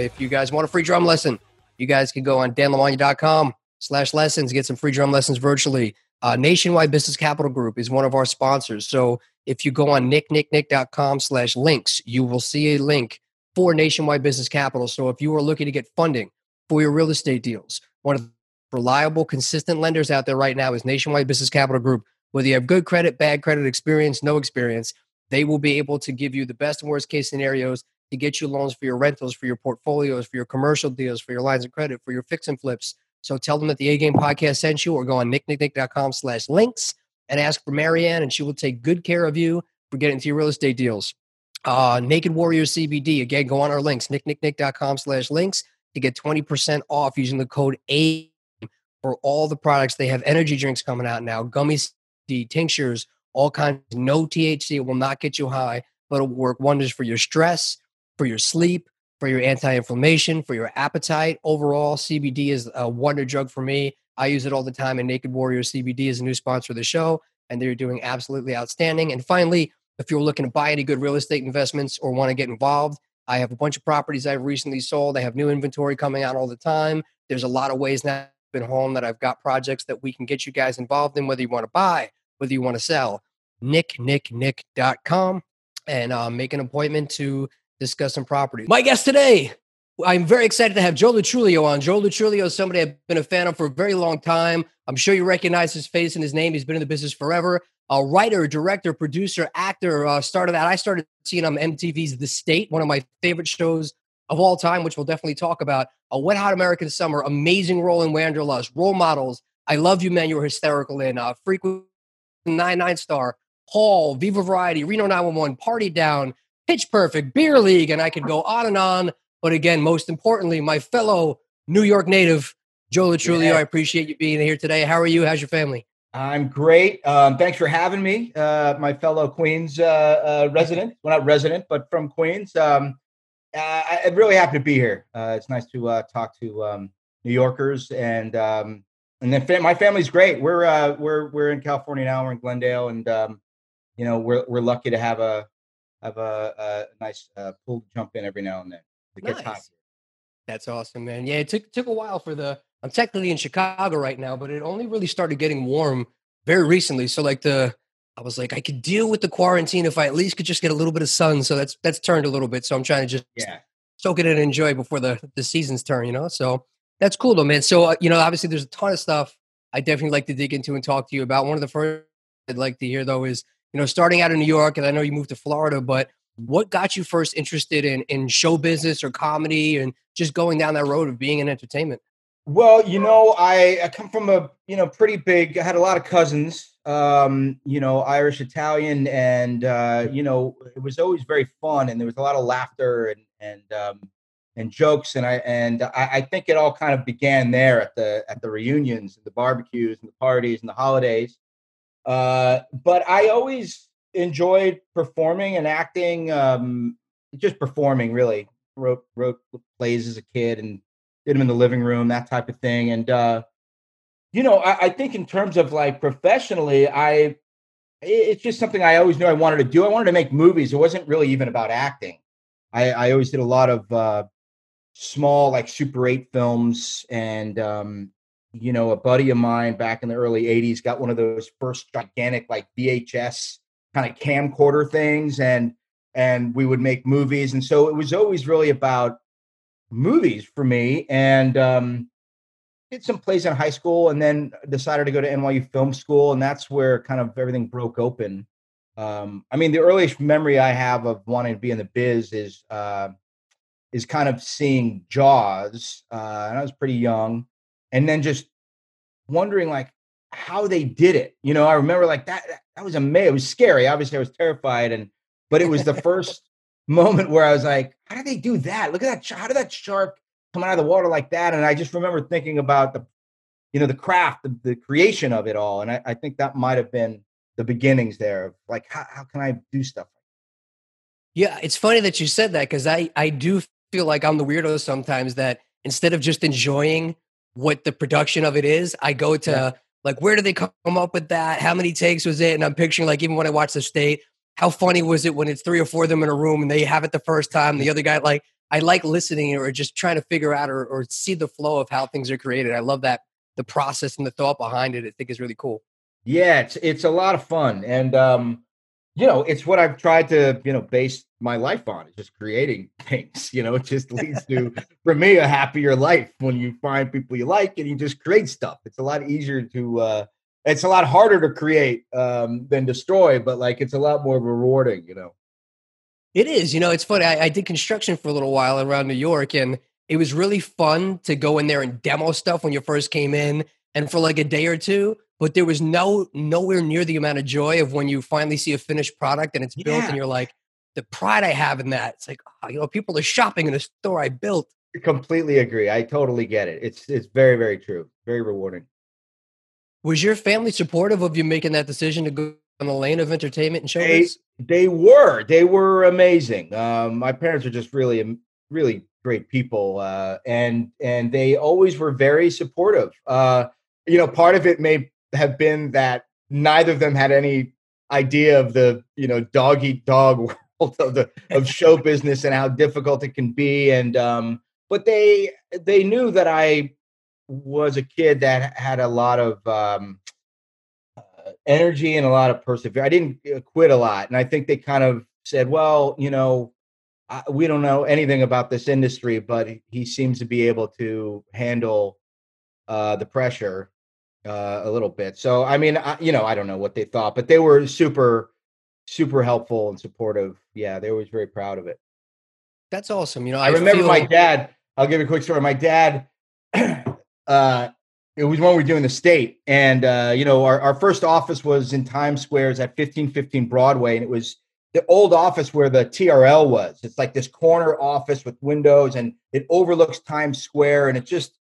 If you guys want a free drum lesson, you guys can go on danlamagna.com slash lessons, get some free drum lessons virtually. Uh, Nationwide Business Capital Group is one of our sponsors. So if you go on nicknicknick.com slash links, you will see a link for Nationwide Business Capital. So if you are looking to get funding for your real estate deals, one of the reliable, consistent lenders out there right now is Nationwide Business Capital Group. Whether you have good credit, bad credit, experience, no experience, they will be able to give you the best and worst case scenarios to get you loans for your rentals, for your portfolios, for your commercial deals, for your lines of credit, for your fix and flips. So tell them that the A Game Podcast sent you or go on nicknicknick.com slash links and ask for Marianne and she will take good care of you for getting into your real estate deals. Uh, Naked Warrior CBD, again, go on our links, nicknicknick.com slash links to get 20% off using the code A for all the products. They have energy drinks coming out now, gummies, tinctures, all kinds, no THC. It will not get you high, but it'll work wonders for your stress, for your sleep, for your anti-inflammation, for your appetite. Overall, CBD is a wonder drug for me. I use it all the time, and Naked Warrior CBD is a new sponsor of the show, and they're doing absolutely outstanding. And finally, if you're looking to buy any good real estate investments or want to get involved, I have a bunch of properties I've recently sold. I have new inventory coming out all the time. There's a lot of ways now been home that I've got projects that we can get you guys involved in, whether you want to buy, whether you want to sell. NickNickNick.com and uh, make an appointment to discuss some property. My guest today, I'm very excited to have Joe Lo Truglio on. Joe Lo Truglio is somebody I've been a fan of for a very long time. I'm sure you recognize his face and his name. He's been in the business forever. A writer, director, producer, actor. Uh, started that. I started seeing him on MTV's The State, one of my favorite shows of all time, which we'll definitely talk about. A Wet Hot American Summer, amazing role in Wanderlust, role models. I love you, man. You were hysterical in uh, frequent nine nine star, Paul, Viva Variety, Reno 911, Party Down, Pitch Perfect, Beer League, and I could go on and on. But again, most importantly, my fellow New York native, Joe Lo Truglio, yeah. I appreciate you being here today. How are you? How's your family? I'm great. Um, thanks for having me, uh, my fellow Queens uh, uh, resident. Well, not resident, but from Queens. Um, I, am really happy to be here. Uh, it's nice to uh, talk to um, New Yorkers, and um, and then fa- my family's great. We're uh, we're we're in California now. We're in Glendale, and um, you know we're we're lucky to have a have a, a nice uh, pool to jump in every now and then. It nice. hot. That's awesome, man. Yeah, it took took a while for the. I'm technically in Chicago right now, but it only really started getting warm very recently. So like the, I was like, I could deal with the quarantine if I at least could just get a little bit of sun. So that's that's turned a little bit. So I'm trying to just yeah. soak it in and enjoy before the the seasons turn. You know, so that's cool though, man. So uh, you know, obviously there's a ton of stuff I definitely like to dig into and talk to you about. One of the first I'd like to hear though is you know, starting out in New York, and I know you moved to Florida, but what got you first interested in in show business or comedy and just going down that road of being in entertainment? Well, you know, I, I come from a you know pretty big. I had a lot of cousins, um, you know, Irish, Italian, and uh, you know, it was always very fun, and there was a lot of laughter and and um, and jokes, and I and I, I think it all kind of began there at the at the reunions, and the barbecues, and the parties, and the holidays. Uh, but I always enjoyed performing and acting, um, just performing really. Wrote wrote plays as a kid and did them in the living room, that type of thing. And uh, you know, I, I think in terms of like professionally, I it's just something I always knew I wanted to do. I wanted to make movies. It wasn't really even about acting. I, I always did a lot of uh, small, like Super 8 films and um, you know, a buddy of mine back in the early 80s got one of those first gigantic like VHS kind of camcorder things and and we would make movies and so it was always really about movies for me and um did some plays in high school and then decided to go to NYU film school and that's where kind of everything broke open. Um I mean the earliest memory I have of wanting to be in the biz is uh is kind of seeing Jaws uh and I was pretty young and then just wondering like how they did it. You know, I remember like that that was amazing. It was scary. Obviously, I was terrified, and but it was the first moment where I was like, how did they do that? Look at that. How did that shark come out of the water like that? And I just remember thinking about the, you know, the craft, the, the creation of it all. And I, I think that might have been the beginnings there of like, how, how can I do stuff? Yeah, it's funny that you said that because I, I do feel like I'm the weirdo sometimes that instead of just enjoying what the production of it is, I go to yeah. like, where did they come up with that? How many takes was it? And I'm picturing like, even when I watch the state, how funny was it when it's three or four of them in a room and they have it the first time, the other guy like, I like listening or just trying to figure out or, or see the flow of how things are created. I love that the process and the thought behind it. I think is really cool. Yeah, it's it's a lot of fun, and um, you know, it's what I've tried to you know base my life on. It's just creating things. You know, it just leads to for me a happier life when you find people you like and you just create stuff. It's a lot easier to. uh It's a lot harder to create um, than destroy, but like it's a lot more rewarding. You know. It is. You know, it's funny. I, I, did construction for a little while around New York, and it was really fun to go in there and demo stuff when you first came in, and for like a day or two. But there was no nowhere near the amount of joy of when you finally see a finished product and it's built, and you're like, the pride I have in that. It's like, oh, you know, people are shopping in a store I built. I completely agree. I totally get it. It's it's very very true. Very rewarding. Was your family supportive of you making that decision to go on the lane of entertainment and showbiz? They, they were. They were amazing. Um, my parents are just really, really great people, uh, and and they always were very supportive. Uh, you know, part of it may have been that neither of them had any idea of the you know dog eat dog world of the of show business and how difficult it can be, and um, but they they knew that I was a kid that had a lot of um, energy and a lot of perseverance. I didn't uh, quit a lot, and I think they kind of said, "Well, you know, I, we don't know anything about this industry, but he seems to be able to handle uh, the pressure uh, a little bit." So, I mean, I, you know, I don't know what they thought, but they were super, super helpful and supportive. Yeah, they were very proud of it. That's awesome. You know, I, I remember feel... my dad. I'll give you a quick story. My dad. uh, it was when we were doing the state and uh, you know our, our first office was in times square at 1515 broadway and it was the old office where the trl was it's like this corner office with windows and it overlooks times square and it just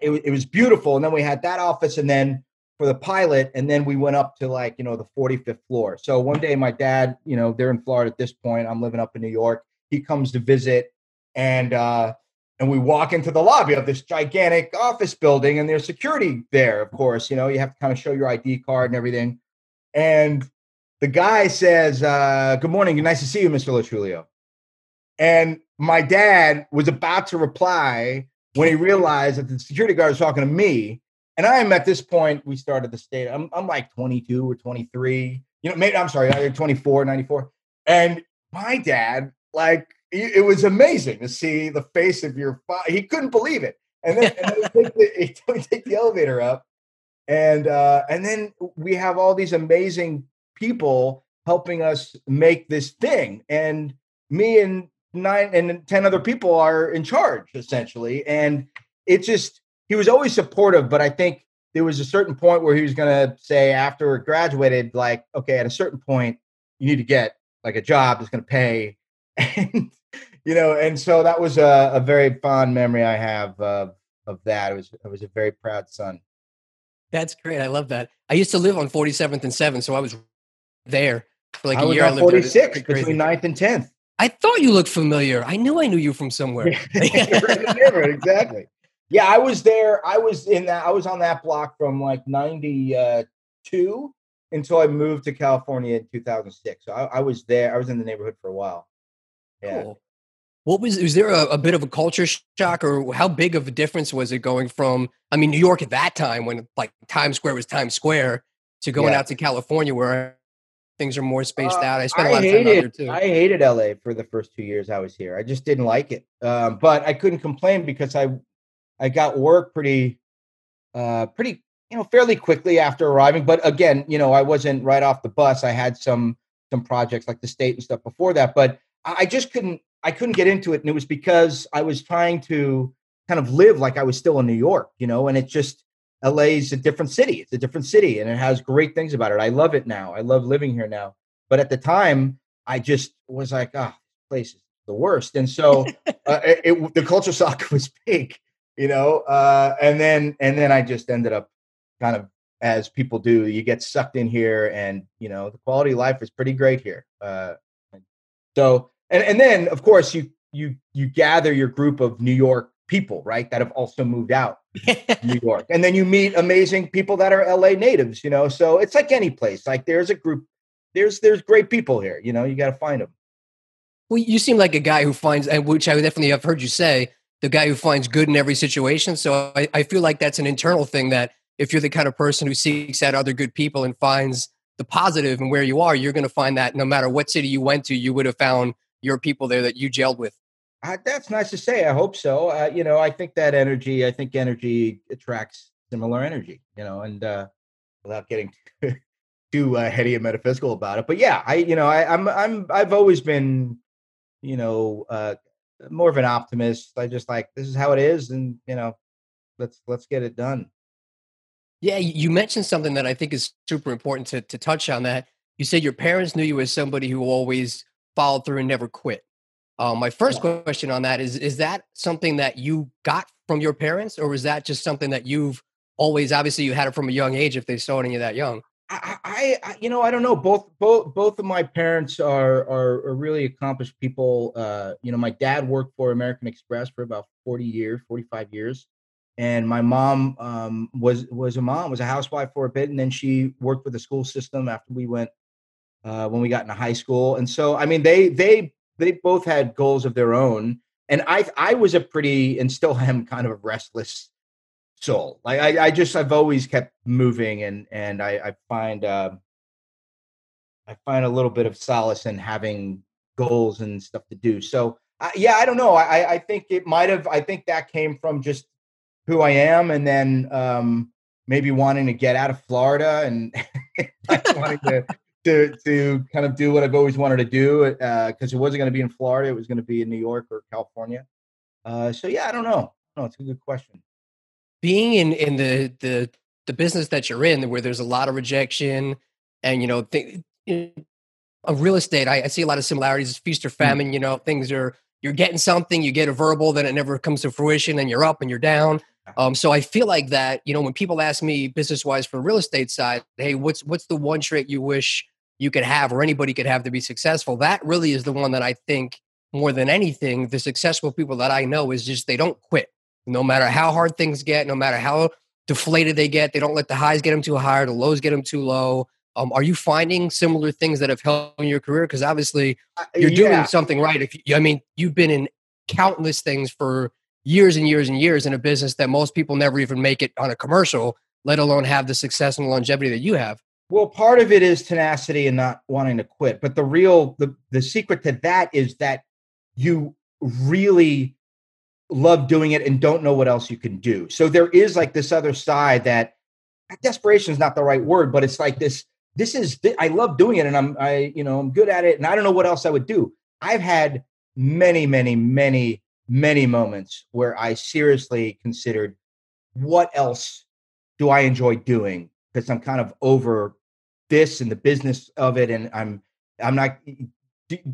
it, it was beautiful and then we had that office and then for the pilot and then we went up to like you know the 45th floor. So one day my dad you know they're in florida at this point i'm living up in new york he comes to visit and uh and we walk into the lobby of this gigantic office building and there's security there of course you know you have to kind of show your id card and everything. And the guy says uh, good morning nice to see you mr Lo and my dad was about to reply when he realized that the security guard was talking to me and i'm at this point we started the state i'm, I'm like 22 or 23 you know maybe i'm sorry 24 94 and my dad like it was amazing to see the face of your father. He couldn't believe it. And then, and then we, take the, take the elevator up, and uh, and then we have all these amazing people helping us make this thing. And me and nine and ten other people are in charge essentially. And it just he was always supportive, but I think there was a certain point where he was going to say after graduated, like, okay, at a certain point, you need to get like a job that's going to pay. And you know, and so that was a, a very fond memory I have of of that. It was I was a very proud son. That's great. I love that. I used to live on 47th and 7th, so I was there for like I a year. On 46 between 9th and 10th. I thought you looked familiar. I knew I knew you from somewhere. exactly. Yeah, I was there. I was in that. I was on that block from like '92 until I moved to California in 2006. So I, I, was there. I was in the neighborhood for a while. Yeah. Cool. What was was there a, a, bit of a culture shock, or how big of a difference was it going from? I mean, New York at that time, when like Times Square was Times Square, to going yeah. out to California, where things are more spaced uh, out. I spent a lot of time out there too. I hated LA for the first two years I was here. I just didn't like it, um, but I couldn't complain because I I got work pretty uh, pretty you know fairly quickly after arriving. But again, you know, I wasn't right off the bus. I had some some projects like the state and stuff before that, but I just couldn't I couldn't get into it, and it was because I was trying to kind of live like I was still in New York, you know, and it just LA's a different city. It's a different city, and it has great things about it. I love it now. I love living here now. But at the time, I just was like, ah, oh, place is the worst. And so uh, it, it, the culture shock was big, you know. Uh, and then and then I just ended up kind of as people do. You get sucked in here, and you know the quality of life is pretty great here. Uh, so and and then of course you you you gather your group of New York people, right, that have also moved out New York, and then you meet amazing people that are LA natives, you know. So it's like any place. Like there's a group, there's there's great people here. You know, you got to find them. Well, you seem like a guy who finds, and which I definitely have heard you say, the guy who finds good in every situation. So I, I feel like that's an internal thing that if you're the kind of person who seeks out other good people and finds the positive and where you are, you're going to find that no matter what city you went to, you would have found your people there that you gelled with. That's nice to say. I hope so. Uh, you know, I think that energy. I think energy attracts similar energy. You know, and uh, without getting too, too uh, heady and metaphysical about it, but yeah, I you know, I, I'm I'm I've always been, you know, uh, more of an optimist. I just like this is how it is, and you know, let's let's get it done. Yeah, you mentioned something that I think is super important to to touch on. That you said your parents knew you as somebody who always followed through and never quit. Um, my first question on that is: Is that something that you got from your parents, or was that just something that you've always? Obviously, you had it from a young age. If they saw it in you that young. I, I, I, you know, I don't know. Both, both, both of my parents are are, are really accomplished people. Uh, you know, my dad worked for American Express for about forty years, forty five years, and my mom um, was was a mom, was a housewife for a bit, and then she worked with the school system after we went uh, when we got into high school. And so, I mean, they they they both had goals of their own. And I I was a pretty and still am kind of a restless soul. Like I, I just I've always kept moving and and I, I find uh, I find a little bit of solace in having goals and stuff to do. So uh, yeah, I don't know. I I think it might have. I think that came from just who I am, and then um, maybe wanting to get out of Florida and wanting to to to kind of do what I've always wanted to do because uh, it wasn't going to be in Florida; it was going to be in New York or California. Uh, so yeah, I don't know. No, it's a good question. Being in in the the the business that you're in, where there's a lot of rejection, and you know, th- a real estate, I, I, see a lot of similarities. feast or hmm. famine. You know, things are you're getting something, you get a verbal, then it never comes to fruition, and you're up and you're down. Um, so I feel like that, you know, when people ask me business wise for real estate side, hey, what's what's the one trait you wish you could have or anybody could have to be successful. That really is the one that I think more than anything, the successful people that I know is just they don't quit. No matter how hard things get, no matter how deflated they get, they don't let the highs get them too high, the lows get them too low. Um, are you finding similar things that have helped in your career? Because obviously uh, you're doing yeah. something right. If you, I mean, you've been in countless things for years and years and years in a business that most people never even make it on a commercial, let alone have the success and longevity that you have. Well, part of it is tenacity and not wanting to quit, but the real the the secret to that is that you really love doing it and don't know what else you can do. So there is like this other side that desperation is not the right word, but it's like this this is I love doing it and I'm I you know, I'm good at it and I don't know what else I would do. I've had many many many many moments where I seriously considered what else do I enjoy doing because I'm kind of over this and the business of it, and I'm I'm not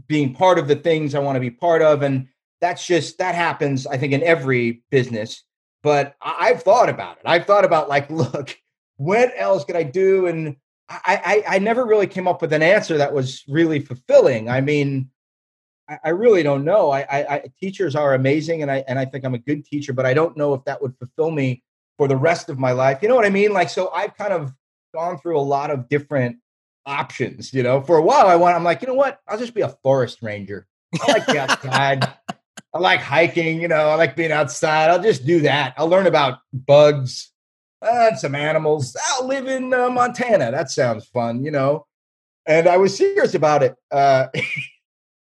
being part of the things I want to be part of, and that's just that happens. I think in every business, but I've thought about it. I've thought about like, look, what else could I do? And I, I, I never really came up with an answer that was really fulfilling. I mean, I, I really don't know. I, I, I, teachers are amazing, and I and I think I'm a good teacher, but I don't know if that would fulfill me for the rest of my life. You know what I mean? Like, so I've kind of gone through a lot of different options. You know, for a while I want, I'm like, you know what? I'll just be a forest ranger. I like the outside. I like hiking. You know, I like being outside. I'll just do that. I'll learn about bugs and some animals. I'll live in uh, Montana. That sounds fun. You know, and I was serious about it. Uh,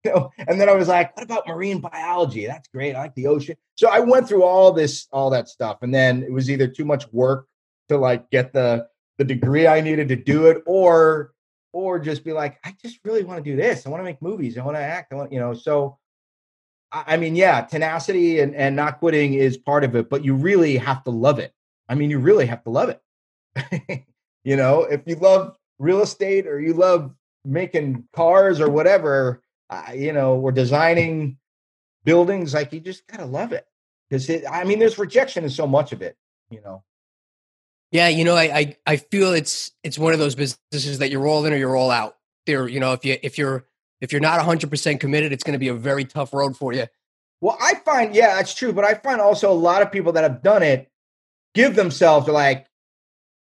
you know, and then I was like, what about marine biology? That's great. I like the ocean. So I went through all this, all that stuff. And then it was either too much work to like get the the degree I needed to do it, or or just be like, I just really want to do this. I want to make movies. I want to act. I want, you know, so I mean, yeah, tenacity and, and not quitting is part of it, but you really have to love it. I mean, you really have to love it. you know, if you love real estate or you love making cars or whatever, uh, you know, we're designing buildings, like you just gotta love it because I mean, there's rejection in so much of it, you know. Yeah, you know, I, I I feel it's it's one of those businesses that you're all in or you're all out. There, you know, if you if you're if you're not 100 percent committed, it's going to be a very tough road for you. Well, I find yeah, that's true, but I find also a lot of people that have done it give themselves like,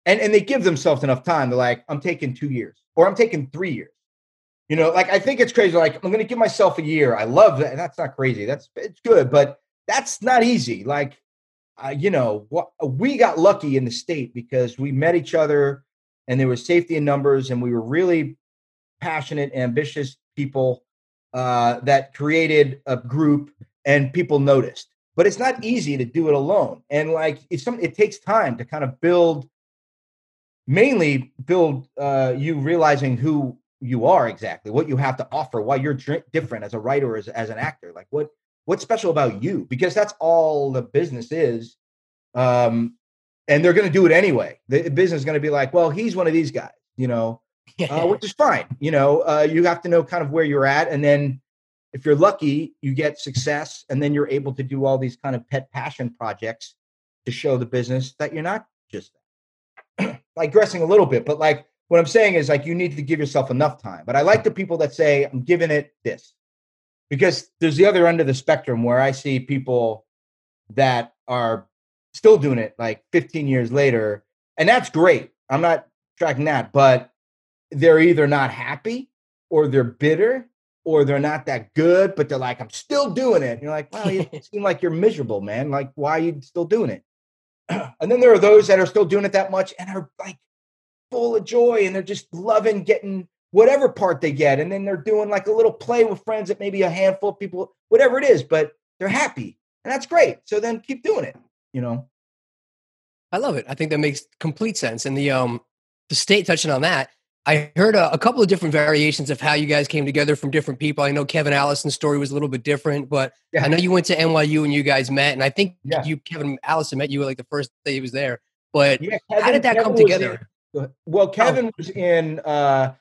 and and they give themselves enough time. They're like, I'm taking two years or I'm taking three years. You know, like I think it's crazy. Like I'm going to give myself a year. I love that. That's not crazy. That's it's good, but that's not easy. Like uh, you know, we got lucky in the state because we met each other and there was safety in numbers and we were really passionate, ambitious people uh, that created a group and people noticed. But it's not easy to do it alone. And like it's some it takes time to kind of build mainly build uh, you realizing who you are exactly, what you have to offer, why you're different as a writer, as, as an actor. Like what what's special about you because that's all the business is um and they're going to do it anyway the business is going to be like well he's one of these guys you know uh, which is fine you know uh, you have to know kind of where you're at and then if you're lucky you get success and then you're able to do all these kind of pet passion projects to show the business that you're not just digressing a little bit but like what i'm saying is like you need to give yourself enough time but i like the people that say i'm giving it this because there's the other end of the spectrum where I see people that are still doing it like 15 years later, and that's great. I'm not tracking that, but they're either not happy or they're bitter or they're not that good, but they're like, I'm still doing it. And you're like, well, you seem like you're miserable, man. Like, why are you still doing it? and then there are those that are still doing it that much and are like full of joy and they're just loving getting whatever part they get. And then they're doing like a little play with friends that maybe a handful of people, whatever it is, but they're happy. And that's great. So then keep doing it, you know. I love it. I think that makes complete sense. And the um the state touching on that, I heard a, a, couple of different variations of how you guys came together from different people. I know Kevin Allison's story was a little bit different, but yeah. I know you went to NYU and you guys met, and I think yeah. you Kevin Allison met you like the first day he was there. But yeah, Kevin, how did that Kevin come together? Well, Kevin oh. was in uh,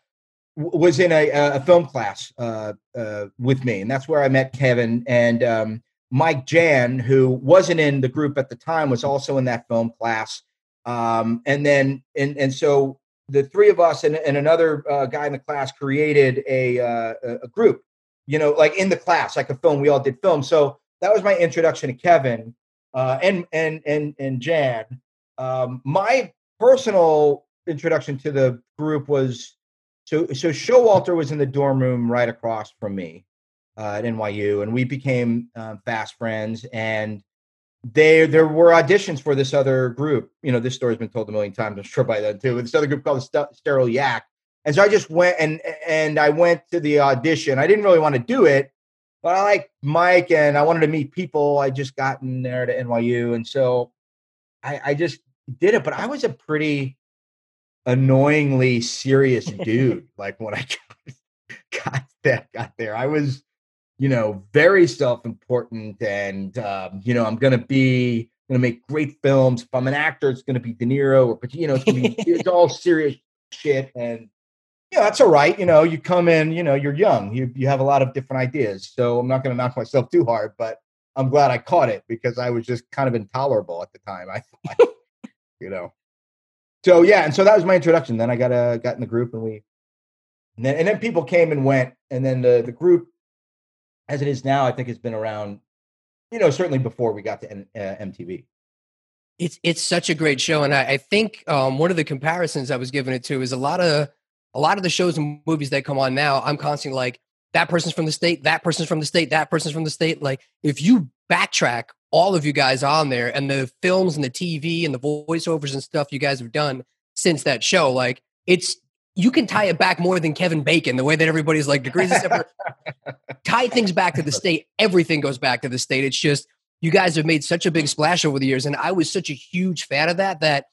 was in a, a film class uh, uh, with me, and that's where I met Kevin and um, Michael Ian, who wasn't in the group at the time, was also in that film class. Um, and then, and and so the three of us and, and another uh, guy in the class created a uh, a group, you know, like in the class, like a film. We all did film, so that was my introduction to Kevin uh, and and and and Ian. Um, my personal introduction to the group was so so Showalter was in the dorm room right across from me uh, at NYU, and we became um, fast friends. And they there were auditions for this other group. You know, this story's been told a million times. I'm sure by then too. This other group called the Sterile Yak. And so I just went and and I went to the audition. I didn't really want to do it, but I like Mike and I wanted to meet people. I just gotten there to NYU, and so I, I just did it. But I was a pretty annoyingly serious dude. like when I got, that got there, I was, you know, very self-important, and um, you know, I'm gonna be gonna make great films. If I'm an actor, it's gonna be De Niro or you know, it's gonna be it's all serious shit, and yeah, you know, that's all right. You know, you come in, you know, you're young, you you have a lot of different ideas. So I'm not gonna knock myself too hard, but I'm glad I caught it because I was just kind of intolerable at the time. I, I you know so yeah, and so that was my introduction. Then I got uh, got in the group, and we, and then and then people came and went, and then the the group, as it is now, I think has been around, you know, certainly before we got to N- uh, MTV. It's it's such a great show, and I, I think um, one of the comparisons I was giving it to is a lot of a lot of the shows and movies that come on now. I'm constantly like that person's from the state, that person's from the state, that person's from the state. Like if you backtrack all of you guys on there and the films and the TV and the voiceovers and stuff you guys have done since that show. Like it's you can tie it back more than Kevin Bacon, the way that everybody's like degrees of separate. tie things back to the state. Everything goes back to the state. It's just you guys have made such a big splash over the years, and I was such a huge fan of that that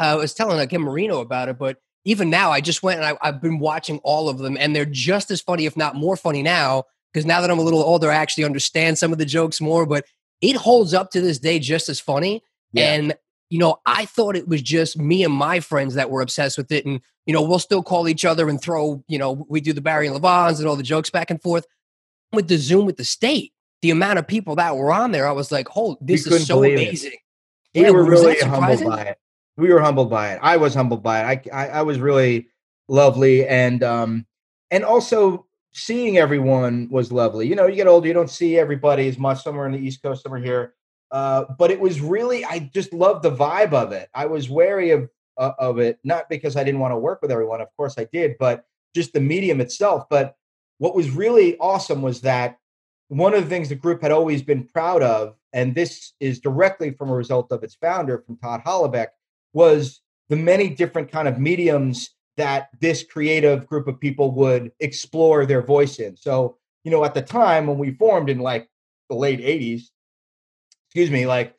uh, I was telling like Ken Marino about it. But even now, I just went and I, I've been watching all of them, and they're just as funny, if not more funny now. Because now that I'm a little older, I actually understand some of the jokes more. But it holds up to this day just as funny. Yeah. And you know, I thought it was just me and my friends that were obsessed with it. And, you know, we'll still call each other and throw, you know, we do the Barry and Levons and all the jokes back and forth. With the Zoom with the state, the amount of people that were on there, I was like, "Oh, this is so amazing." It. We yeah, were really humbled by it. We were humbled by it. I was humbled by it. I I, I was really lovely, and um, and also seeing everyone was lovely. You know, you get older, you don't see everybody as much. Somewhere in the East Coast, somewhere here. Uh, but it was really, I just loved the vibe of it. I was wary of uh, of it, not because I didn't want to work with everyone. Of course, I did, but just the medium itself. But what was really awesome was that one of the things the group had always been proud of, and this is directly from a result of its founder, from Todd Holoubek, was the many different kind of mediums that this creative group of people would explore their voice in. So, you know, at the time when we formed in like the late 80s, excuse me, like,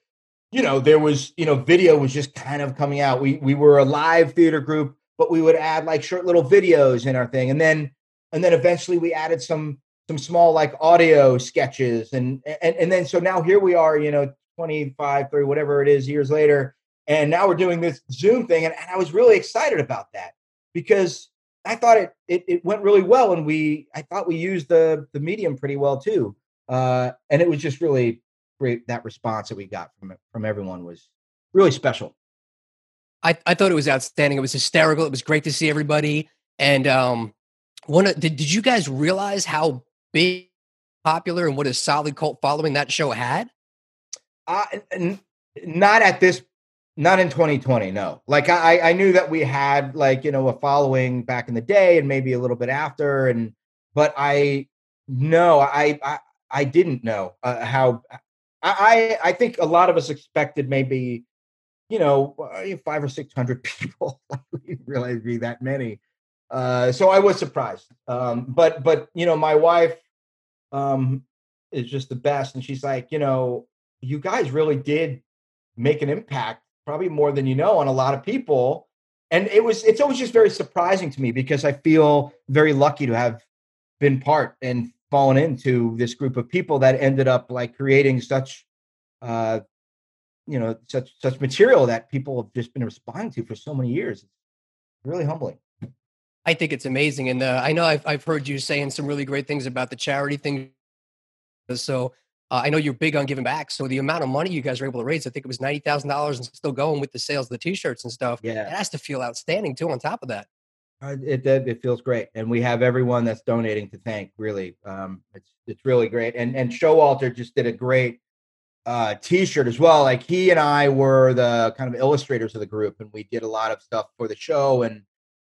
you know, there was, you know, video was just kind of coming out. We we were a live theater group, but we would add like short little videos in our thing. And then and then eventually we added some some small like audio sketches and and and then so now here we are, you know, 25, 30, whatever it is years later. And now we're doing this Zoom thing. And, and I was really excited about that because I thought it, it, it went really well, and we I thought we used the the medium pretty well too. Uh, and it was just really great. That response that we got from from everyone was really special. I, I thought it was outstanding. It was hysterical. It was great to see everybody. And um, one did, did you guys realize how big, popular, and what a solid cult following that show had? Uh, n- not at this not in 2020, no. Like I, I knew that we had like you know a following back in the day, and maybe a little bit after, and but I no, I I, I didn't know uh, how. I I think a lot of us expected maybe you know uh, five or six hundred people. we didn't realize be that many. Uh, so I was surprised. Um, but but you know my wife um, is just the best, and she's like you know you guys really did make an impact probably more than you know on a lot of people. And it was it's always just very surprising to me because i feel very lucky to have been part and fallen into this group of people that ended up like creating such uh you know such such material that people have just been responding to for so many years. It's really humbling. I think it's amazing. And uh, i know I've, I've heard you saying some really great things about the charity thing. So uh, I know you're big on giving back. So the amount of money you guys were able to raise, I think it was ninety thousand dollars, and still going with the sales of the t-shirts and stuff. Yeah, it has to feel outstanding too. On top of that, uh, it it feels great, and we have everyone that's donating to thank. Really, um, it's it's really great. And and Showalter just did a great uh, t-shirt as well. Like he and I were the kind of illustrators of the group, and we did a lot of stuff for the show, and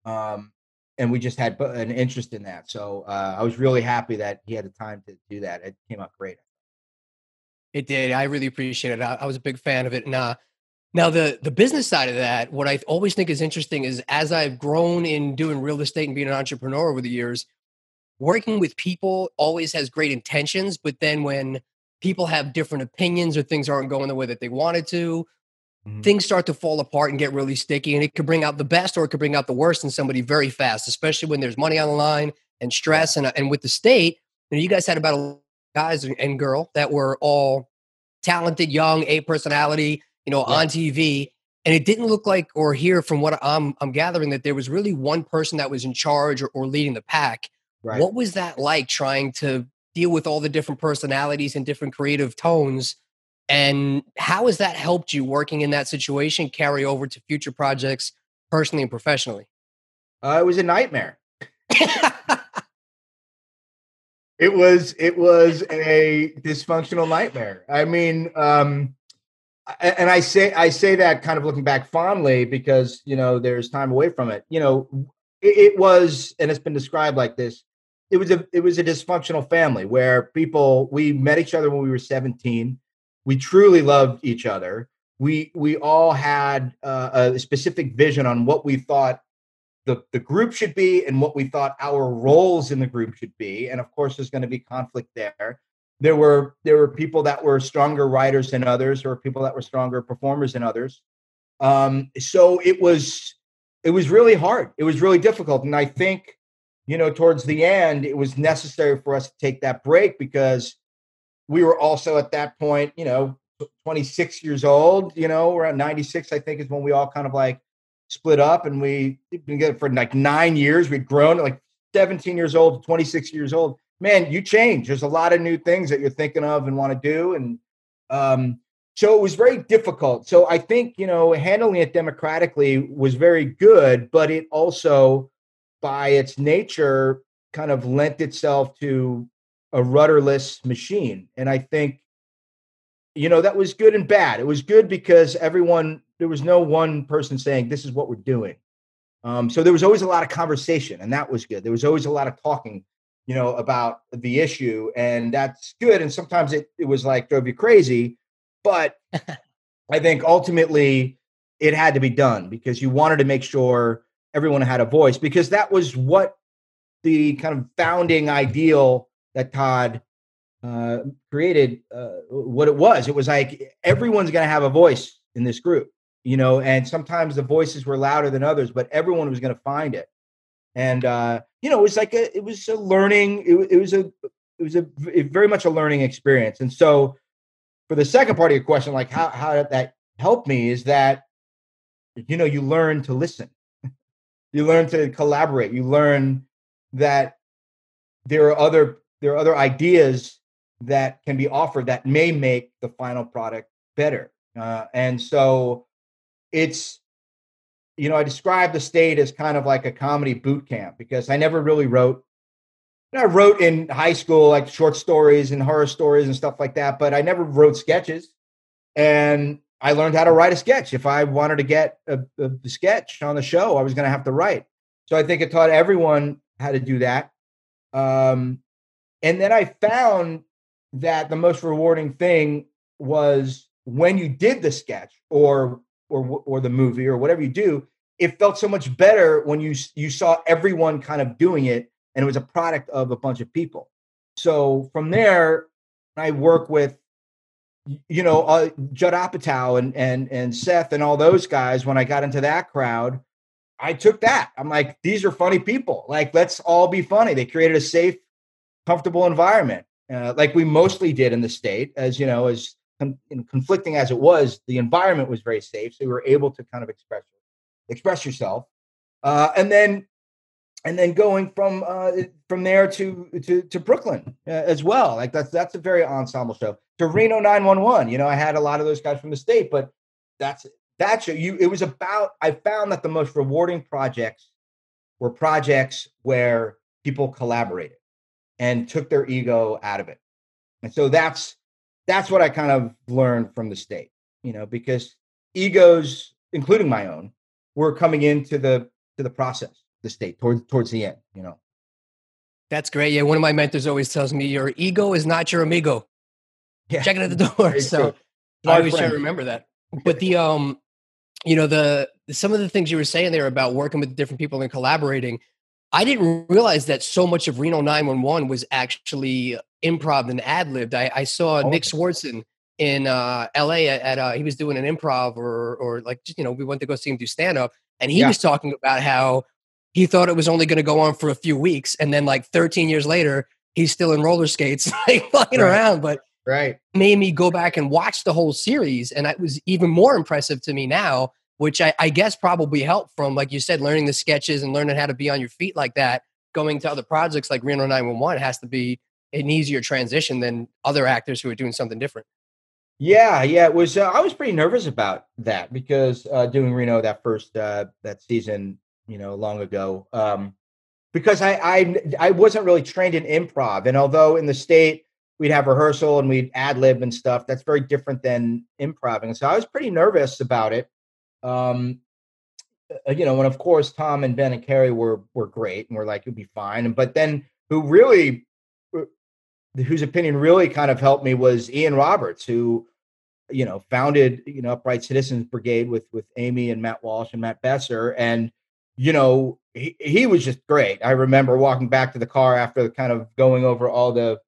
um, and we just had an interest in that. So uh, I was really happy that he had the time to do that. It came out great. It did. I really appreciate it. I, I was a big fan of it. And uh, now the the business side of that, what I always think is interesting is as I've grown in doing real estate and being an entrepreneur over the years, working with people always has great intentions, but then when people have different opinions or things aren't going the way that they wanted to, mm-hmm. things start to fall apart and get really sticky. And it could bring out the best or it could bring out the worst in somebody very fast, especially when there's money on the line and stress. And, and with the state, you, know, you guys had about a guys and girl that were all talented, young, a personality, you know, yeah. on TV. And it didn't look like or hear from what I'm I'm gathering that there was really one person that was in charge or, or leading the pack. Right. What was that like trying to deal with all the different personalities and different creative tones? And how has that helped you working in that situation carry over to future projects personally and professionally? Uh, it was a nightmare. it was it was a dysfunctional nightmare. I mean, um, and I say I say that kind of looking back fondly because you know there's time away from it. You know, it, it was, and it's been described like this. It was a it was a dysfunctional family where people we met each other when we were 17. We truly loved each other. We we all had uh, a specific vision on what we thought the, the group should be and what we thought our roles in the group should be. And of course, there's going to be conflict there. There were there were people that were stronger writers than others, or people that were stronger performers than others. Um, so it was it was really hard. It was really difficult, and I think you know towards the end it was necessary for us to take that break because we were also at that point, you know, 26 years old. You know, around 96, I think, is when we all kind of like split up and we been together for like nine years. We'd grown like 17 years old 26 years old. man, you change. There's a lot of new things that you're thinking of and want to do. And um, so it was very difficult. So I think, you know, handling it democratically was very good, but it also, by its nature, kind of lent itself to a rudderless machine. And I think, you know, that was good and bad. It was good because everyone, there was no one person saying, this is what we're doing. Um, so there was always a lot of conversation, and that was good. There was always a lot of talking, you know, about the issue, and that's good. And sometimes it, it was like drove you crazy, but I think ultimately it had to be done because you wanted to make sure everyone had a voice because that was what the kind of founding ideal that Todd uh, created, uh, what it was. It was like everyone's going to have a voice in this group you know, and sometimes the voices were louder than others, but everyone was going to find it. And uh, you know, it was like a, it was a learning. It, it was a, it was a, very much a learning experience. And so, for the second part of your question, like how how did that help me? Is that you know you learn to listen, you learn to collaborate, you learn that there are other there are other ideas that can be offered that may make the final product better. Uh, and so it's you know i describe the state as kind of like a comedy boot camp because i never really wrote i wrote in high school like short stories and horror stories and stuff like that but i never wrote sketches. And i learned how to write a sketch. If i wanted to get a, a sketch on the show i was going to have to write. So i think it taught everyone how to do that. Um, and then i found that the most rewarding thing was when you did the sketch or or or the movie or whatever you do, it felt so much better when you you saw everyone kind of doing it, and it was a product of a bunch of people. So from there, I work with you know uh, Judd Apatow and and and Seth and all those guys. When I got into that crowd, I took that. I'm like, these are funny people. Like, let's all be funny. They created a safe, comfortable environment, uh, like we mostly did in the state, as you know, as con- conflicting as it was, the environment was very safe, so you were able to kind of express express yourself, uh, and then and then going from uh, from there to to to Brooklyn uh, as well. Like that's that's a very ensemble show. To Reno 911, you know, I had a lot of those guys from the state, but that's that's you. It was about. I found that the most rewarding projects were projects where people collaborated and took their ego out of it, and so that's that's what I kind of learned from the state, you know, because egos, including my own, were coming into the to the process, the state towards towards the end, you know. That's great. Yeah, one of my mentors always tells me your ego is not your amigo. Yeah. Check it at the door. so I always try to remember that. But the um, you know, the some of the things you were saying there about working with different people and collaborating, I didn't realize that so much of Reno 911 was actually improv and ad libbed. I, I, saw oh. Nick Swardson in uh, LA at, at uh, he was doing an improv or or like you know we went to go see him do stand up and he yeah. was talking about how he thought it was only going to go on for a few weeks and then like 13 years later he's still in roller skates like flying right. around but right made me go back and watch the whole series and it was even more impressive to me now which I, I guess probably helped from like you said learning the sketches and learning how to be on your feet like that going to other projects like Reno 911 has to be an easier transition than other actors who are doing something different. Yeah, yeah, it was. Uh, I was pretty nervous about that because uh, doing Reno that first uh, that season, you know, long ago, um, because I, I I wasn't really trained in improv, and although in the state we'd have rehearsal and we'd ad lib and stuff, that's very different than improv. And so I was pretty nervous about it. Um, uh, you know, and of course Tom and Ben and Kerri were were great, and we're like, it'll be fine. But then who really whose opinion really kind of helped me was Ian Roberts, who you know founded you know Upright Citizens Brigade with with Amy and Matt Walsh and Matt Besser, and you know he he was just great. I remember walking back to the car after kind of going over all the,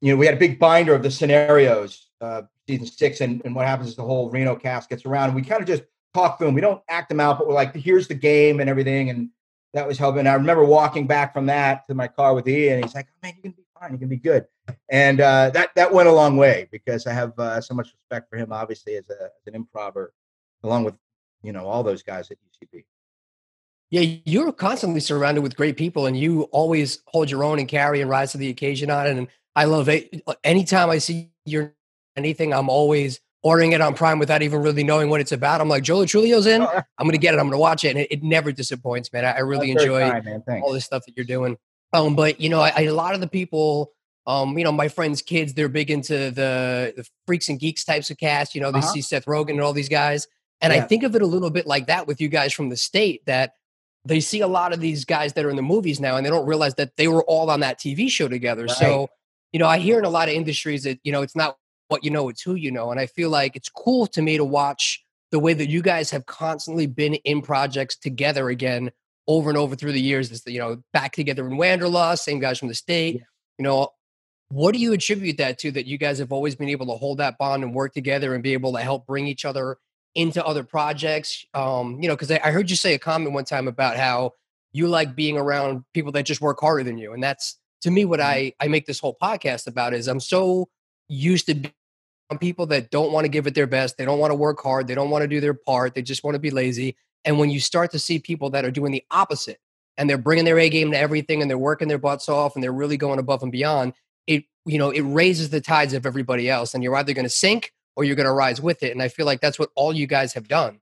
you know, we had a big binder of the scenarios, uh, season six, and and what happens is the whole Reno cast gets around, and we kind of just talk through them. We don't act them out, but we're like, here's the game and everything, and that was helping. I remember walking back from that to my car with Ian, and he's like, oh, "Man, you be fine. You can be good. And uh, that that went a long way because I have uh, so much respect for him, obviously as, a, as an improver, along with you know all those guys at UCB. Yeah, you're constantly surrounded with great people, and you always hold your own and carry and rise to the occasion on it. And I love it. Anytime I see your anything, I'm always ordering it on Prime without even really knowing what it's about. I'm like, Joe Lo Truglio's in. I'm going to get it. I'm going to watch it, and it, it, never disappoints, man. I, I really enjoy kind, all this stuff that you're doing. Um, but you know, I, I, a lot of the people, um, you know, my friends' kids, they're big into the, the freaks and geeks types of cast. You know, they uh-huh. see Seth Rogen and all these guys, and yeah. I think of it a little bit like that with you guys from the state that they see a lot of these guys that are in the movies now and they don't realize that they were all on that TV show together. Right. So, you know, I hear in a lot of industries that, you know, it's not what you know, it's who you know. And I feel like it's cool to me to watch the way that you guys have constantly been in projects together again over and over through the years. Is you know, back together in Wanderlust, same guys from the state. Yeah. You know, what do you attribute that to that you guys have always been able to hold that bond and work together and be able to help bring each other into other projects? Um, you know, because I, I heard you say a comment one time about how you like being around people that just work harder than you, and that's to me what mm-hmm. I I make this whole podcast about. Is I'm so used to being people that don't want to give it their best, they don't want to work hard, they don't want to do their part, they just want to be lazy. And when you start to see people that are doing the opposite and they're bringing their A game to everything and they're working their butts off and they're really going above and beyond, it you know it raises the tides of everybody else, and you're either going to sink or you're going to rise with it. And I feel like that's what all you guys have done.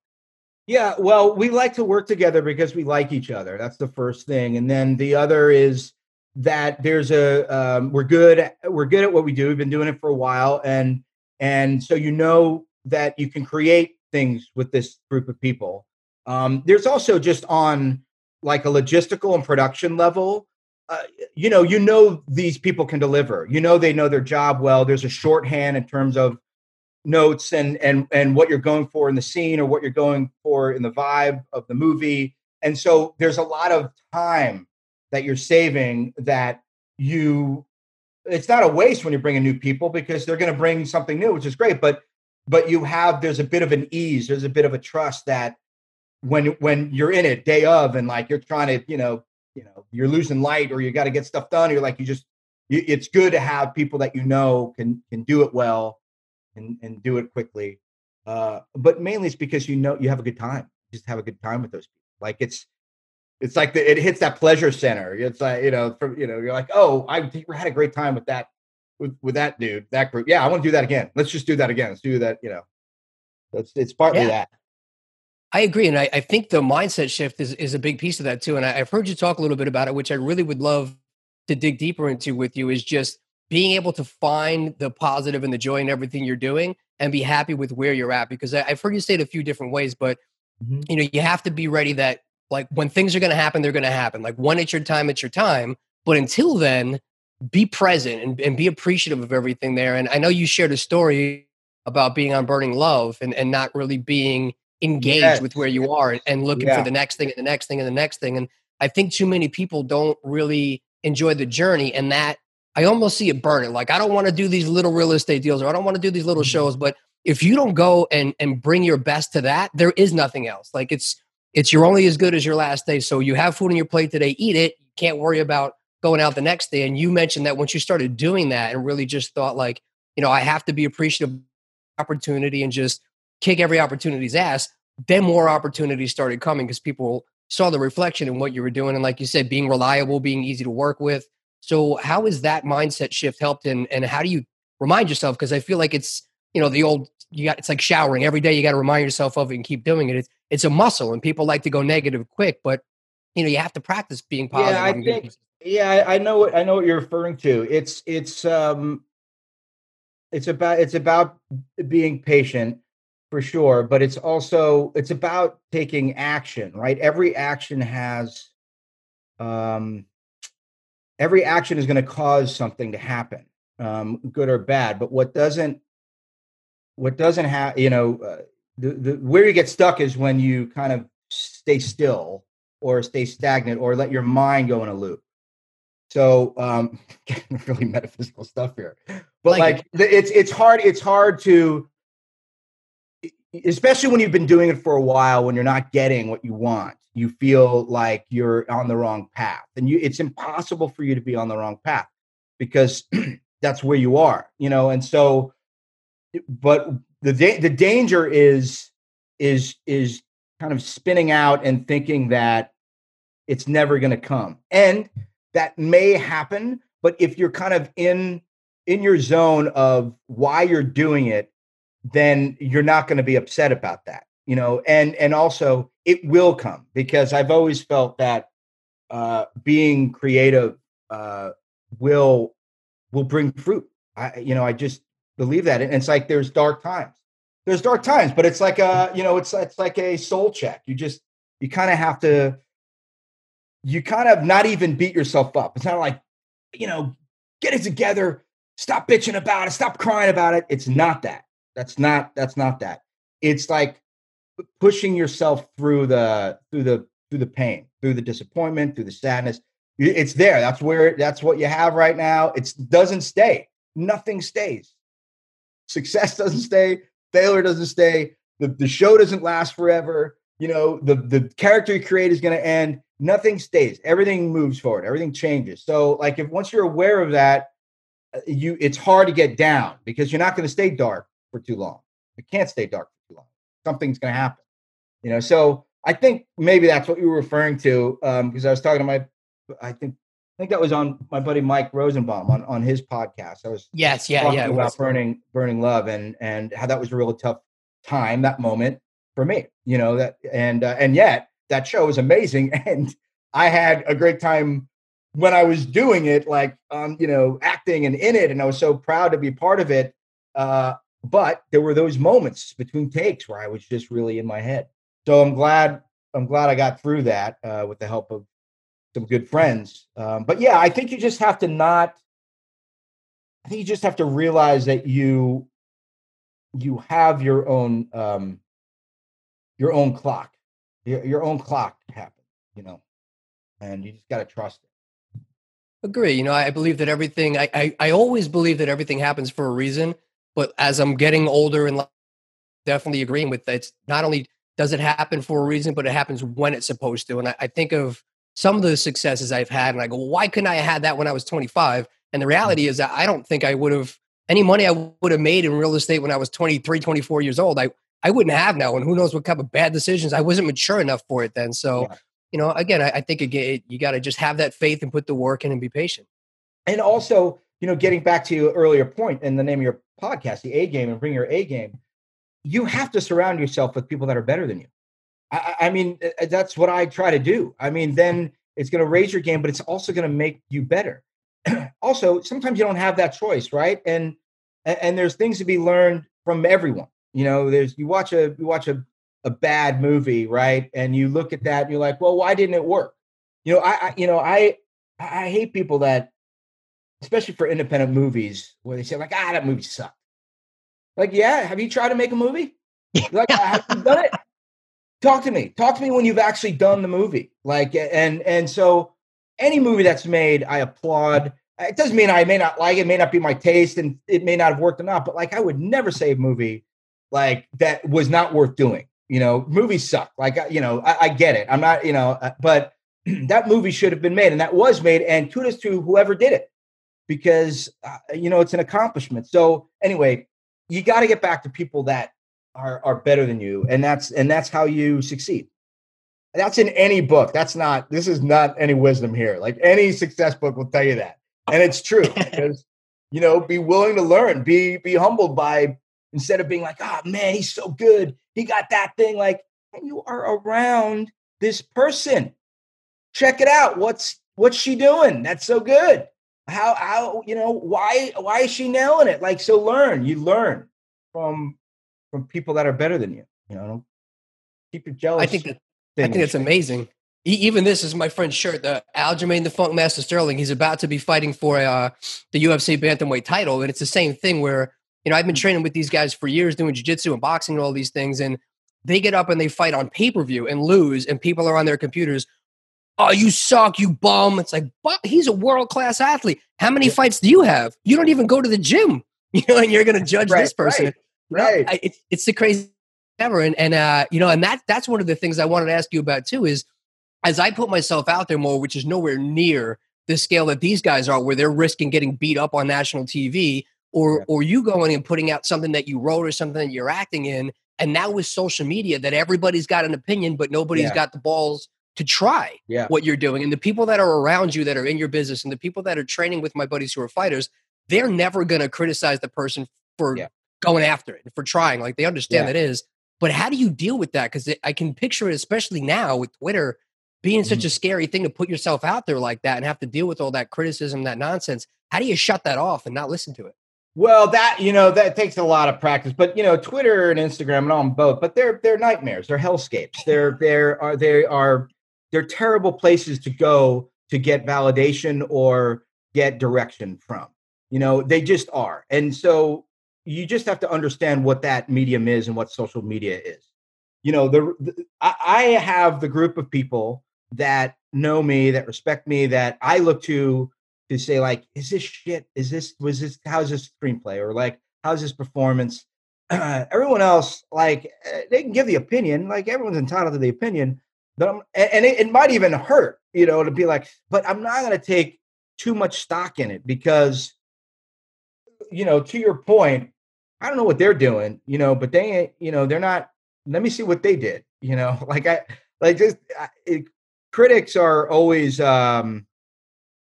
Yeah, well, we like to work together because we like each other. That's the first thing, and then the other is that there's a um, we're good we're good at what we do. We've been doing it for a while, and and so you know that you can create things with this group of people. Um, there's also just on like a logistical and production level. Uh, you know, you know these people can deliver. You know they know their job well. There's a shorthand in terms of notes and and and what you're going for in the scene or what you're going for in the vibe of the movie and so there's a lot of time that you're saving that you it's not a waste when you bring in new people because they're going to bring something new which is great but but you have there's a bit of an ease there's a bit of a trust that when when you're in it day of and like you're trying to you know you know you're losing light or you got to get stuff done you're like you just it's good to have people that you know can can do it well and, and do it quickly. Uh, but mainly it's because you know you have a good time. just have a good time with those people. Like it's it's like the, it hits that pleasure center. It's like you know, from you know, you're like, oh, I had a great time with that with with that dude, that group. Yeah, I want to do that again. Let's just do that again. Let's do that. You know, that's it's partly yeah. that. I agree, and I, I, think the mindset shift is is a big piece of that too. And I, I've heard you talk a little bit about it, which I really would love to dig deeper into with you. Is just being able to find the positive and the joy in everything you're doing and be happy with where you're at because i've heard you say it a few different ways but mm-hmm. you know you have to be ready that like when things are going to happen they're going to happen like when it's your time it's your time but until then be present and, and be appreciative of everything there and i know you shared a story about being on burning love and, and not really being engaged yes. with where you are and, looking yeah. for the next thing and the next thing and the next thing and i think too many people don't really enjoy the journey and that I almost see it burning. Like I don't want to do these little real estate deals or I don't want to do these little mm-hmm. shows, but if you don't go and and bring your best to that, there is nothing else. Like it's it's you're only as good as your last day. So you have food on your plate today, eat it. You can't worry about going out the next day. And you mentioned that once you started doing that and really just thought like, you know, I have to be appreciative of opportunity and just kick every opportunity's ass, then more opportunities started coming because people saw the reflection in what you were doing. And like you said, being reliable, being easy to work with, so how has that mindset shift helped and and how do you remind yourself because I feel like it's you know the old you got it's like showering every day you got to remind yourself of it and keep doing it. It's it's a muscle and people like to go negative quick, but you know you have to practice being positive. Yeah, I think yeah, I know what I know what you're referring to. It's it's um it's about it's about being patient for sure, but it's also it's about taking action, right? Every action has um every action is going to cause something to happen, um, good or bad. But what doesn't, what doesn't have, you know, uh, the, the where you get stuck is when you kind of stay still or stay stagnant or let your mind go in a loop. So, um, really metaphysical stuff here, but like, like it. it's it's hard. It's hard to, especially when you've been doing it for a while, when you're not getting what you want you feel like you're on the wrong path and you it's impossible for you to be on the wrong path because that's where you are you know and so but the da- the danger is is is kind of spinning out and thinking that it's never going to come. And that may happen, but if you're kind of in in your zone of why you're doing it, then you're not going to be upset about that. You know, and and also it will come because I've always felt that uh, being creative uh, will will bring fruit. I you know I just believe that, and it's like there's dark times. There's dark times, but it's like a you know it's it's like a soul check. You just you kind of have to you kind of not even beat yourself up. It's not like you know get it together, stop bitching about it, stop crying about it. It's not that. That's not that's not that. It's like pushing yourself through the through the through the pain, through the disappointment, through the sadness. It's there. That's where that's what you have right now. It doesn't stay. Nothing stays. Success doesn't stay. Failure doesn't stay. The, the show doesn't last forever. You know, the, the character you create is going to end. Nothing stays. Everything moves forward. Everything changes. So, like, if once you're aware of that, uh, you it's hard to get down because you're not going to stay dark for too long. It can't stay dark for too long. Something's going to happen. You know, so I think maybe that's what you were referring to because um, I was talking to my, I think, I think that was on my buddy Mike Rosenbaum on on his podcast. I was yes, yeah, yeah, about burning burning love and and how that was a really tough time that moment for me. You know that and uh, and yet that show was amazing and I had a great time when I was doing it, like um, you know, acting and in it, and I was so proud to be part of it. Uh, but there were those moments between takes where I was just really in my head. So I'm glad I'm glad I got through that uh, with the help of some good friends. Um, but yeah, I think you just have to not. I think you just have to realize that you you have your own um, your own clock, your, your own clock happen, you know, and you just got to trust it. Agree. You know, I believe that everything. I, I I always believe that everything happens for a reason. But as I'm getting older and definitely agreeing with that, it's not only does it happen for a reason, but it happens when it's supposed to. And I, I think of some of the successes I've had, and I go, well, why couldn't I have had that when I was 25? And the mm-hmm. reality is that I don't think I would have any money I would have made in real estate when I was 23, 24 years old. I, I wouldn't have now. And who knows what kind of bad decisions. I wasn't mature enough for it then. So, yeah. you know, again, I, I think again, you got to just have that faith and put the work in and be patient. And also, you know, getting back to your earlier point in the name of your podcast, the A game and bring your A game you have to surround yourself with people that are better than you. I, I mean, uh, uh, that's what I try to do. I mean, then it's going to raise your game, but it's also going to make you better. also, sometimes you don't have that choice, right? And and there's things to be learned from everyone. You know, there's you watch a you watch a a bad movie, right? And you look at that and you're like, well, why didn't it work? You know, I, I you know, I I hate people that, especially for independent movies, where they say like, ah, that movie sucked. Like, yeah, have you tried to make a movie? Like, I have you done it? Talk to me. Talk to me when you've actually done the movie. Like, and and so any movie that's made, I applaud. It doesn't mean I may not like it, may not be my taste, and it may not have worked enough. But like, I would never say a movie like that was not worth doing. You know, movies suck. Like, you know, I, I get it. I'm not, you know, uh, but that movie should have been made, and that was made. And kudos to whoever did it, because uh, you know it's an accomplishment. So anyway, you got to get back to people that are are better than you, and that's and that's how you succeed. That's in any book. That's not. This is not any wisdom here. Like any success book will tell you that, and it's true because you know be willing to learn. Be be humbled by instead of being like, oh man, he's so good. He got that thing. Like, and you are around this person. Check it out. What's what's she doing? That's so good how how you know why why is she nailing it? Like so learn you learn from from people that are better than you you know? Keep your jealous i think that i think it's amazing. Even this is my friend's shirt the aljamain the funk master sterling he's about to be fighting for uh, the ufc bantamweight title and it's the same thing where you know i've been mm. training with these guys for years doing jiu-jitsu and boxing and all these things and they get up and they fight on pay-per-view and lose and people are on their computers oh, you suck, you bum. It's like, but he's a world class athlete. How many fights do you have? You don't even go to the gym, you know, and you're going to judge right, this person. Right. right. it's, it's the crazy ever. And, and, uh, you know, and that, that's one of the things I wanted to ask you about too, is as I put myself out there more, which is nowhere near the scale that these guys are, where they're risking getting beat up on national TV or, yeah. or you going and putting out something that you wrote or something that you're acting in. And now with social media that everybody's got an opinion, but nobody's yeah. got the balls to try Yeah. what you're doing. And the people that are around you that are in your business and the people that are training with my buddies who are fighters, they're never going to criticize the person for Yeah. going after it, and for trying. Like they understand Yeah. that is. But how do you deal with that? Because I can picture it, especially now with Twitter being such Mhm. a scary thing to put yourself out there like that and have to deal with all that criticism, that nonsense. How do you shut that off and not listen to it? Well, that you know that takes a lot of practice, but you know Twitter and Instagram and on both, but they're they're nightmares. They're hellscapes. They're they're are they are they're terrible places to go to get validation or get direction from. You know they just are, and so you just have to understand what that medium is and what social media is. You know the, the I, have the group of people that know me, that respect me, that I look to to say like, is this shit? Is this was this? How's this screenplay? Or like, how's this performance? everyone else, like, eh, they can give the opinion. Like, everyone's entitled to the opinion. But I'm, and it, it might even hurt, you know, to be like, but I'm not going to take too much stock in it because, you know, to your point, I don't know what they're doing, you know, but they, ain't, you know, they're not. Let me see what they did, you know, like I, like just I- it, critics are always. um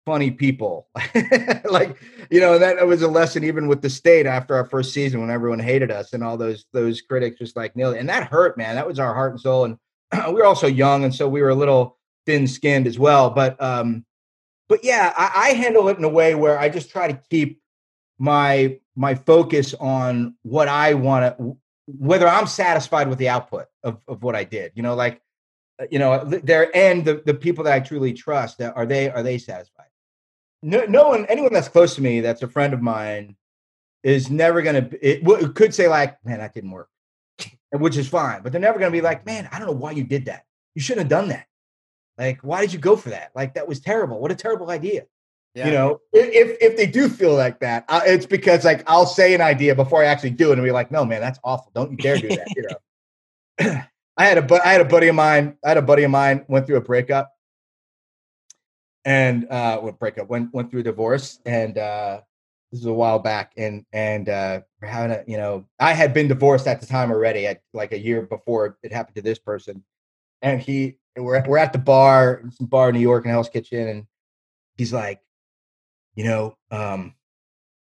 funny people. like, you know, that was a lesson even with the state after our first season when everyone hated us and all those those critics just like it. And that hurt, man. That was our heart and soul. And we were also young, and so we were a little thin skinned as well. But um, but yeah, I, I handle it in a way where I just try to keep my my focus on what I want to whether I'm satisfied with the output of, of what I did. You know, like uh, you know, there and the, the people that I truly trust, are they are they satisfied? no, no one, anyone that's close to me, that's a friend of mine, is never gonna. It, it could say like, "Man, that didn't work," which is fine, but they're never gonna be like, "Man, I don't know why you did that. You shouldn't have done that. Like, why did you go for that? Like, that was terrible. What a terrible idea." You know, if if they do feel like that, it's because like I'll say an idea before I actually do it, and be like, "No, man, that's awful. Don't you dare do that." You know. I had a I had a buddy of mine. I had a buddy of mine went through a breakup, and uh well, breakup went went through a divorce and uh this was a while back and and uh we're having a you know i had been divorced at the time already at like a year before it happened to this person and he we're, at- we're at the bar some bar in new york in hell's kitchen and he's like you know um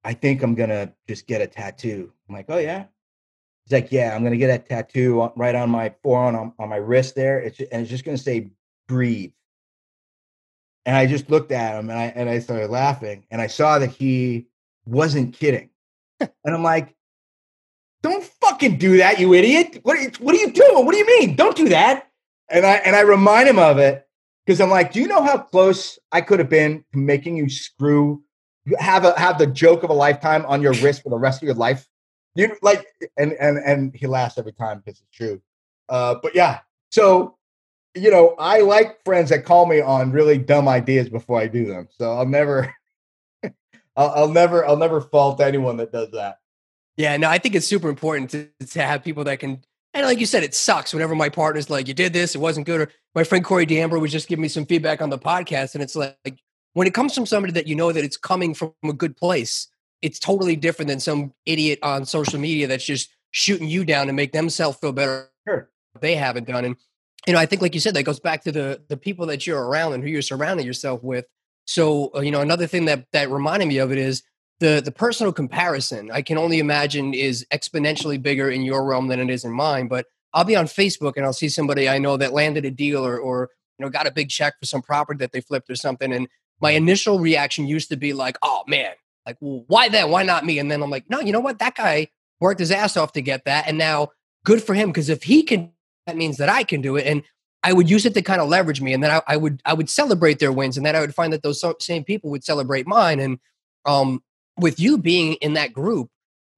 i think i'm gonna just get a tattoo. I'm like oh yeah? He's like yeah i'm gonna get a tattoo on, right on my forearm on, on my wrist there it's, and it's just gonna say breathe. And I just looked at him and I and I started laughing and I saw that he wasn't kidding. and I'm like, don't fucking do that, you idiot. What are you, what are you doing? What do you mean? Don't do that. And I and I remind him of it because I'm like, do you know how close I could have been to making you screw have a have the joke of a lifetime on your wrist for the rest of your life? You like and and and he laughs every time because it's true. Uh, but yeah, so you know, I like friends that call me on really dumb ideas before I do them. So I'll never, I'll, I'll never, I'll never fault anyone that does that. Yeah, no, I think it's super important to, to have people that can. And like you said, it sucks whenever my partner's like, "You did this, it wasn't good." Or my friend Corey D'Amber was just giving me some feedback on the podcast, and it's like when it comes from somebody that you know that it's coming from a good place, it's totally different than some idiot on social media that's just shooting you down to make themselves feel better. Sure. They haven't done, and you know, I think like you said, that goes back to the the people that you're around and who you're surrounding yourself with. So, uh, you know, another thing that that reminded me of it is the the personal comparison. I can only imagine is exponentially bigger in your realm than it is in mine. But I'll be on Facebook and I'll see somebody I know that landed a deal or or you know got a big check for some property that they flipped or something, and my initial reaction used to be like, "Oh man, like well, why then? Why not me?" And then I'm like, "No, you know what? That guy worked his ass off to get that, and now good for him because if he can, that means that I can do it." And I would use it to kind of leverage me, and then I, I would I would celebrate their wins, and then I would find that those same people would celebrate mine. And um, with you being in that group,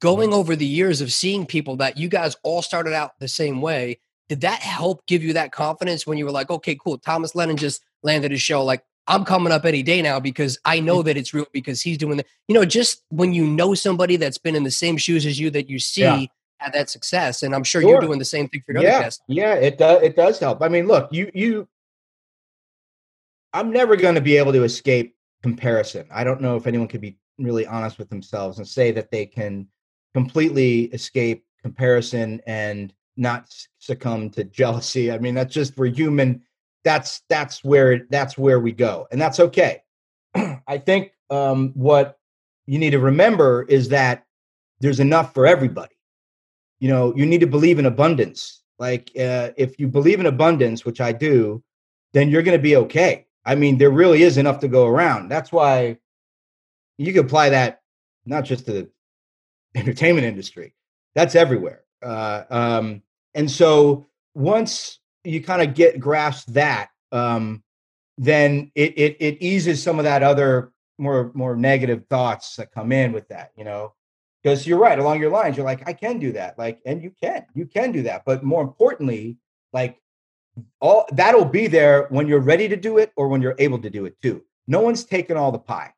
going over the years of seeing people that you guys all started out the same way, did that help give you that confidence when you were like, okay, cool, Thomas Lennon just landed his show, like I'm coming up any day now because I know that it's real because he's doing the, you know, just when you know somebody that's been in the same shoes as you that you see Yeah. Have that success, and I'm sure, Sure. you're doing the same thing for your other Yeah, guests. yeah, it does. It does help. I mean, look, you you. I'm never going to be able to escape comparison. I don't know if anyone could be really honest with themselves and say that they can completely escape comparison and not succumb to jealousy. I mean, that's just we're human that's that's where that's where we go, and that's okay. I think um, what you need to remember is that there's enough for everybody. You know, you need to believe in abundance. Like uh, if you believe in abundance, which I do, then you're going to be okay. I mean, there really is enough to go around. That's why you can apply that not just to the entertainment industry. That's everywhere. Uh, um, and so once you kind of get grasp that, um, then it, it it eases some of that other more more negative thoughts that come in with that. You know, because you're right along your lines. You're like, I can do that. Like, and you can, you can do that. But more importantly, like all that'll be there when you're ready to do it or when you're able to do it too. No one's taking all the pie.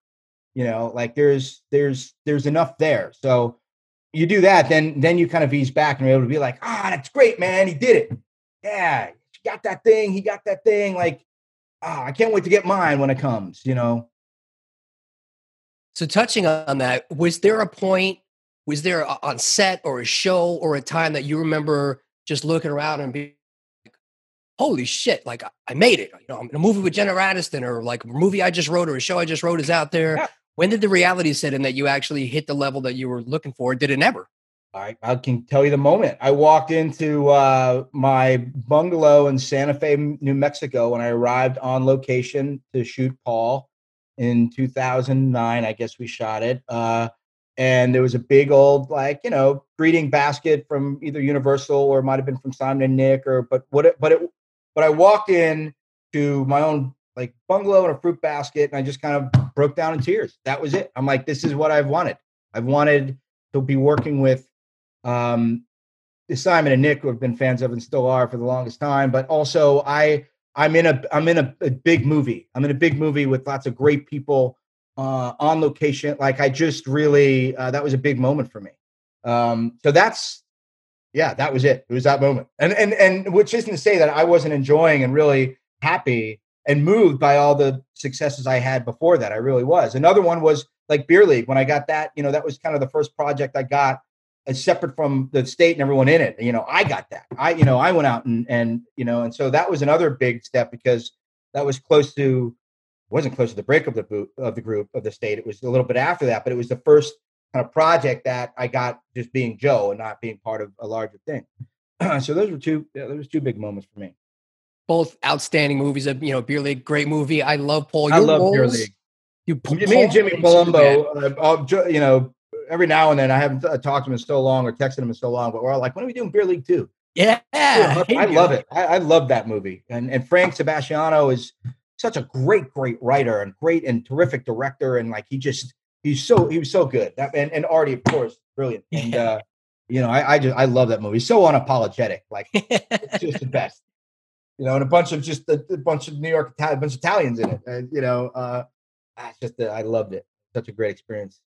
You know, like there's there's there's enough there. So you do that, then then you kind of ease back and you're able to be like, ah, that's great, man. He did it. Yeah, he got that thing. He got that thing. Like, ah, I can't wait to get mine when it comes. You know. So touching on that, was there a point? Was there a, on set or a show or a time that you remember just looking around and being like, holy shit, like I made it. You know, I'm in a movie with Jenna Aniston or like a movie I just wrote or a show I just wrote is out there. Yeah. When did the reality set in that you actually hit the level that you were looking for? Did it never? I, I can tell you the moment. I walked into uh, my bungalow in Santa Fe, New Mexico, when I arrived on location to shoot Paul in 2009. I guess we shot it. Uh, and there was a big old like you know greeting basket from either Universal or it might have been from Simon and Nick or but what it, but it but I walked in to my own like bungalow and a fruit basket, and I just kind of broke down in tears. That was it. I'm like, this is what I've wanted. I've wanted to be working with um, Simon and Nick, who have been fans of and still are for the longest time. But also, I I'm in a I'm in a, a big movie. I'm in a big movie with lots of great people uh, on location. Like I just really uh, that was a big moment for me. Um, so that's yeah, that was it. It was that moment. And and and which isn't to say that I wasn't enjoying and really happy and moved by all the successes I had before that. I really was. Another one was like Beer League. When I got that, you know, that was kind of the first project I got as separate from the state and everyone in it. You know, I got that. I, you know, I went out and and you know, and so that was another big step because that was close to wasn't close to the break of the boot, of the group of the state. It was a little bit after that, but it was the first kind of project that I got just being Joe and not being part of a larger thing. so those were two yeah, those were two big moments for me. Both outstanding movies. Of you know, Beer League, great movie. I love Paul. Your I love roles, Beer League. You, me and Jimmy Palumbo, uh, you know, every now and then I haven't uh, talked to him in so long or texted him in so long, but we're all like, when are we doing Beer League two? Yeah, I, I love it. I, I, love that movie, and and Frank Sebastiano is such a great, great writer and great and terrific director, and like he just he's so he was so good. That and, and Artie, of course, brilliant. And uh, you know, I, I just I love that movie. so unapologetic. Like it's just the best. You know, and a bunch of just a, a bunch of New York Italian, a bunch of Italians in it. And you know, uh ah, it's just uh, I loved it. Such a great experience.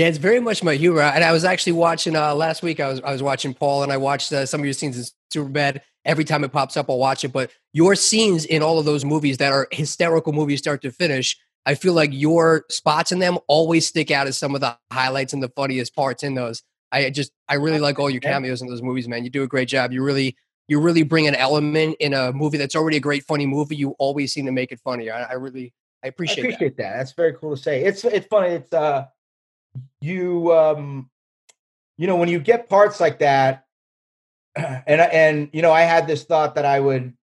Yeah, it's very much my humor. And I was actually watching uh last week. I was I was watching Paul, and I watched uh, some of your scenes in Superbad. Every time it pops up, I'll watch it. But your scenes in all of those movies that are hysterical movies, start to finish, I feel like your spots in them always stick out as some of the highlights and the funniest parts in those. I just I really like all your cameos in those movies, man. You do a great job. You really you really bring an element in a movie that's already a great funny movie. You always seem to make it funnier. I, I really I appreciate, I appreciate that. that. That's very cool to say. It's it's funny. It's uh you um you know when you get parts like that and and you know I had this thought that I would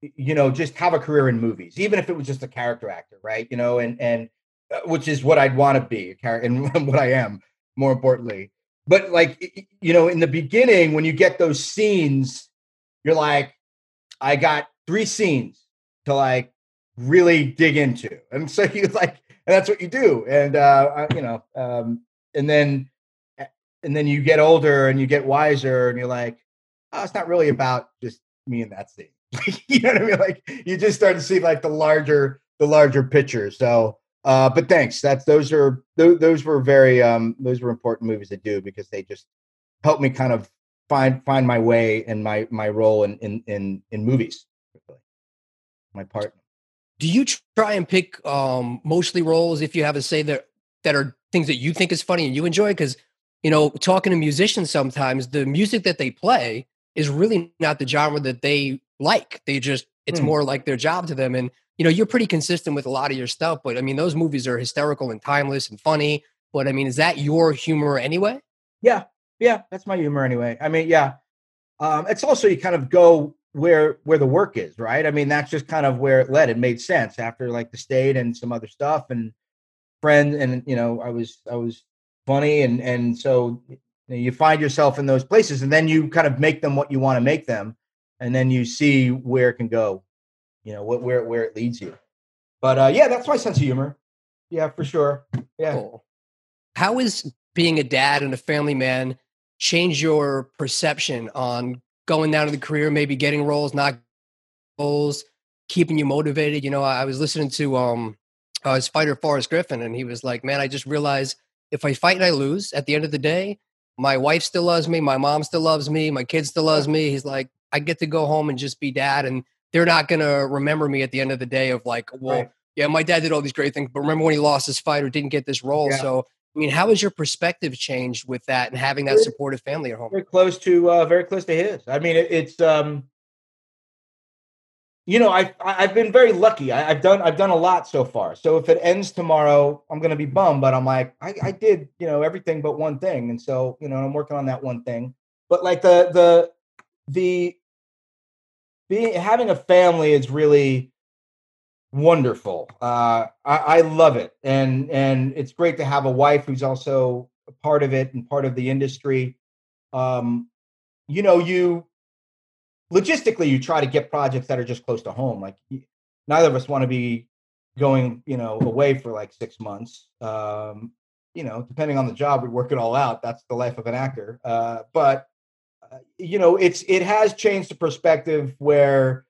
you know, just have a career in movies, even if it was just a character actor, right? You know, and and uh, which is what I'd want to be, and what I am, more importantly. But like, you know, in the beginning, when you get those scenes, you're like, I got three scenes to like really dig into, and so you like, and that's what you do, and uh, you know, um, and then and then you get older and you get wiser, and you're like, oh, it's not really about just me in that scene you know what I mean? Like you just start to see like the larger the larger picture. So uh but thanks. That's those are those, those were very um those were important movies to do because they just helped me kind of find find my way and my my role in in in, in movies. My part. Do you try and pick um mostly roles if you have a say that that are things that you think is funny and you enjoy? Because you know, talking to musicians sometimes, the music that they play is really not the genre that they like. They just it's Hmm. more like their job to them. And you know, you're pretty consistent with a lot of your stuff, but I mean, those movies are hysterical and timeless and funny. But I mean, is that your humor anyway? Yeah, yeah, that's my humor anyway. I mean, yeah, um, it's also you kind of go where where the work is, right? I mean, that's just kind of where it led. It made sense after like the state and some other stuff and friends, and you know, I was I was funny, and and so you, find yourself in those places, and then you kind of make them what you want to make them, and then you see where it can go, you know, what where where it leads you. But uh, yeah, that's my sense of humor. Yeah, for sure. Yeah. Cool. How is being a dad and a family man change your perception on going down to the career, maybe getting roles, not roles, keeping you motivated? You know, I I was listening to um uh, his fighter Forrest Griffin, and he was like, "Man, I just realized if I fight and I lose, at the end of the day, my wife still loves me, my mom still loves me, my kid still loves me." He's like, "I get to go home and just be dad, and they're not gonna remember me at the end of the day of like, well." Right. Yeah, my dad did all these great things, but remember when he lost his fight or didn't get this role? Yeah. So, I mean, how has your perspective changed with that and having that supportive family at home? very close to uh very close to his. I mean it, it's um you know i've I- i've been very lucky. I, i've done i've done a lot so far. So if it ends tomorrow i'm gonna be bummed but i'm like I, I did you know everything but one thing. And so you know i'm working on that one thing. But like the the the being having a family is really wonderful uh I, I love it and and it's great to have a wife who's also a part of it and part of the industry um, you know, you logistically you try to get projects that are just close to home. Like neither of us want to be going, you know, away for like six months. Um, you know, depending on the job, we work it all out. That's the life of an actor. Uh, but uh, you know, it's it has changed the perspective where,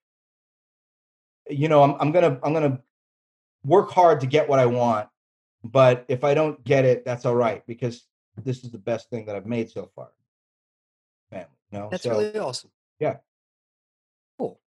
you know, I'm I'm gonna I'm gonna work hard to get what I want, but if I don't get it, that's all right because this is the best thing that I've made so far. Family, you know. That's so, really awesome. yeah. Cool.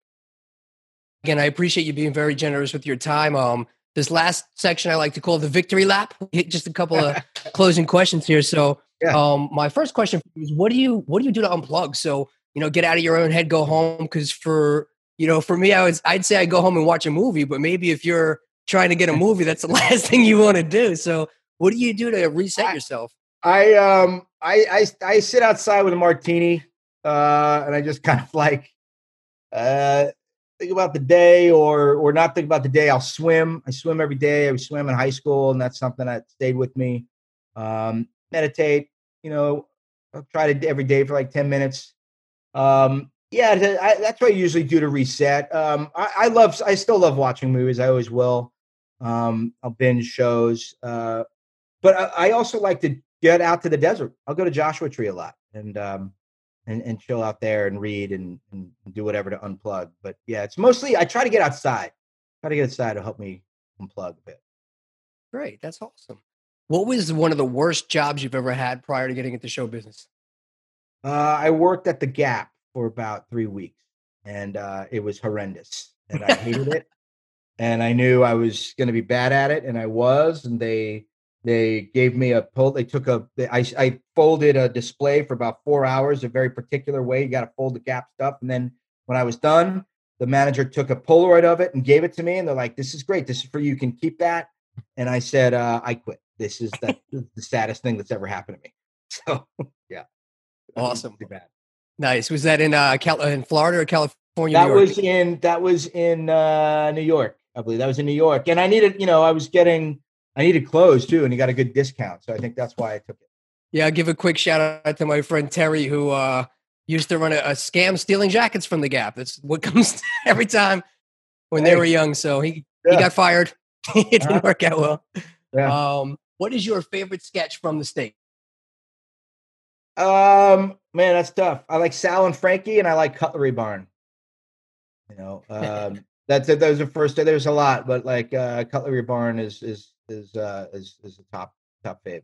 Again, I appreciate you being very generous with your time. Um, this last section I like to call the victory lap. Hit Just a couple of closing questions here. So, Yeah. um, my first question is, what do you what do you do to unplug? So, you know, get out of your own head, go home. Because for you know, for me, I was I'd say I go home and watch a movie, but maybe if you're trying to get a movie, that's the last thing you want to do. So, what do you do to reset I- yourself? I um I, I I sit outside with a martini, uh, and I just kind of like uh think about the day or or not think about the day. I'll swim. I swim every day. I swim in high school, and that's something that stayed with me. Um, meditate. You know, I'll try to every day for like ten minutes. Um, yeah, I, that's what I usually do to reset. Um, I, I love. I still love watching movies. I always will. Um, I'll binge shows. Uh, but I, I also like to get out to the desert. I'll go to Joshua Tree a lot and um and, and chill out there and read and, and do whatever to unplug. But yeah, it's mostly I try to get outside. Try to get outside to help me unplug a bit. Great, that's awesome. What was one of the worst jobs you've ever had prior to getting into show business? Uh, I worked at the Gap for about three weeks, and uh, it was horrendous, and I hated it. And I knew I was going to be bad at it, and I was. And they they gave me a pull. They took a. They, I I folded a display for about four hours, a very particular way. You got to fold the Gap stuff, and then when I was done, the manager took a Polaroid of it and gave it to me, and they're like, "This is great. This is for you. You can keep that." And I said, uh, "I quit. This is the, the saddest thing that's ever happened to me." So yeah, Awesome. Too bad. Nice. Was that in uh Cal- in Florida or California? that was in that was in uh New York, I believe. That was in New York. And I needed, you know, I was getting I needed clothes too, and you got a good discount. So I think that's why I took it. Yeah, I'll give a quick shout out to my friend Terry, who uh, used to run a, a scam stealing jackets from the Gap. That's what comes every time when they were young. So he, he got fired. it didn't Uh-huh. work out well. Yeah. Um, what is your favorite sketch from the state? Um man, that's tough. I like Sal and Frankie and I like Cutlery Barn. You know, um that's it. Those are first there's a lot, but like uh Cutlery Barn is is is uh is is the top top fave.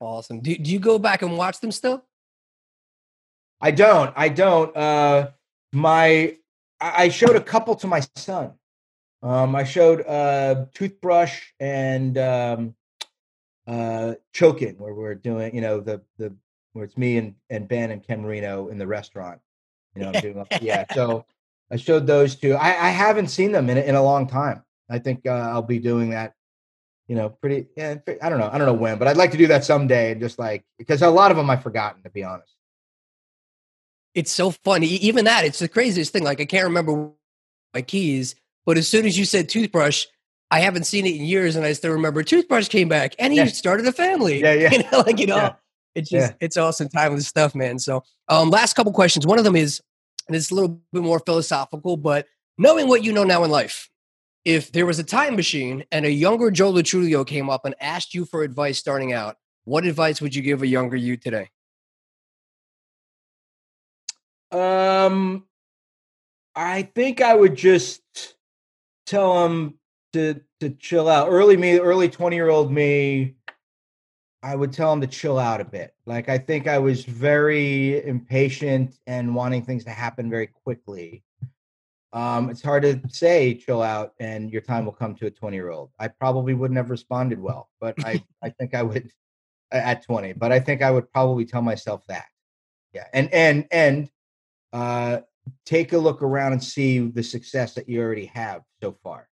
Awesome. Do, do you go back and watch them still? I don't. I don't. Uh, my I I showed a couple to my son. Um, I showed uh, toothbrush and um, uh, choking, where we're doing, you know, the the where it's me and and Ben and Ken Marino in the restaurant. You know, I'm doing, yeah. So I showed those two. I, I haven't seen them in, in a long time. I think uh, I'll be doing that. You know, pretty. Yeah, I don't know. I don't know when, but I'd like to do that someday. And Just like because a lot of them I've forgotten, to be honest. It's so funny. Even that, it's the craziest thing. Like I can't remember my keys, but as soon as you said toothbrush, I haven't seen it in years, and I still remember toothbrush came back, and he yeah. started a family. Yeah, yeah. You know, like you know, yeah. It's just yeah. it's awesome timeless stuff, man. So, um, last couple questions. One of them is, and it's a little bit more philosophical, but knowing what you know now in life, if there was a time machine and a younger Joe Lo Truglio came up and asked you for advice starting out, what advice would you give a younger you today? Um, I think I would just tell him to to chill out. Early me, early twenty year old me, I would tell him to chill out a bit. Like I think I was very impatient and wanting things to happen very quickly um, it's hard to say chill out and your time will come to a 20 year old. I probably wouldn't have responded well, but I, I think I would at 20, but I think I would probably tell myself that. Yeah. And, and, and, uh, take a look around and see the success that you already have so far.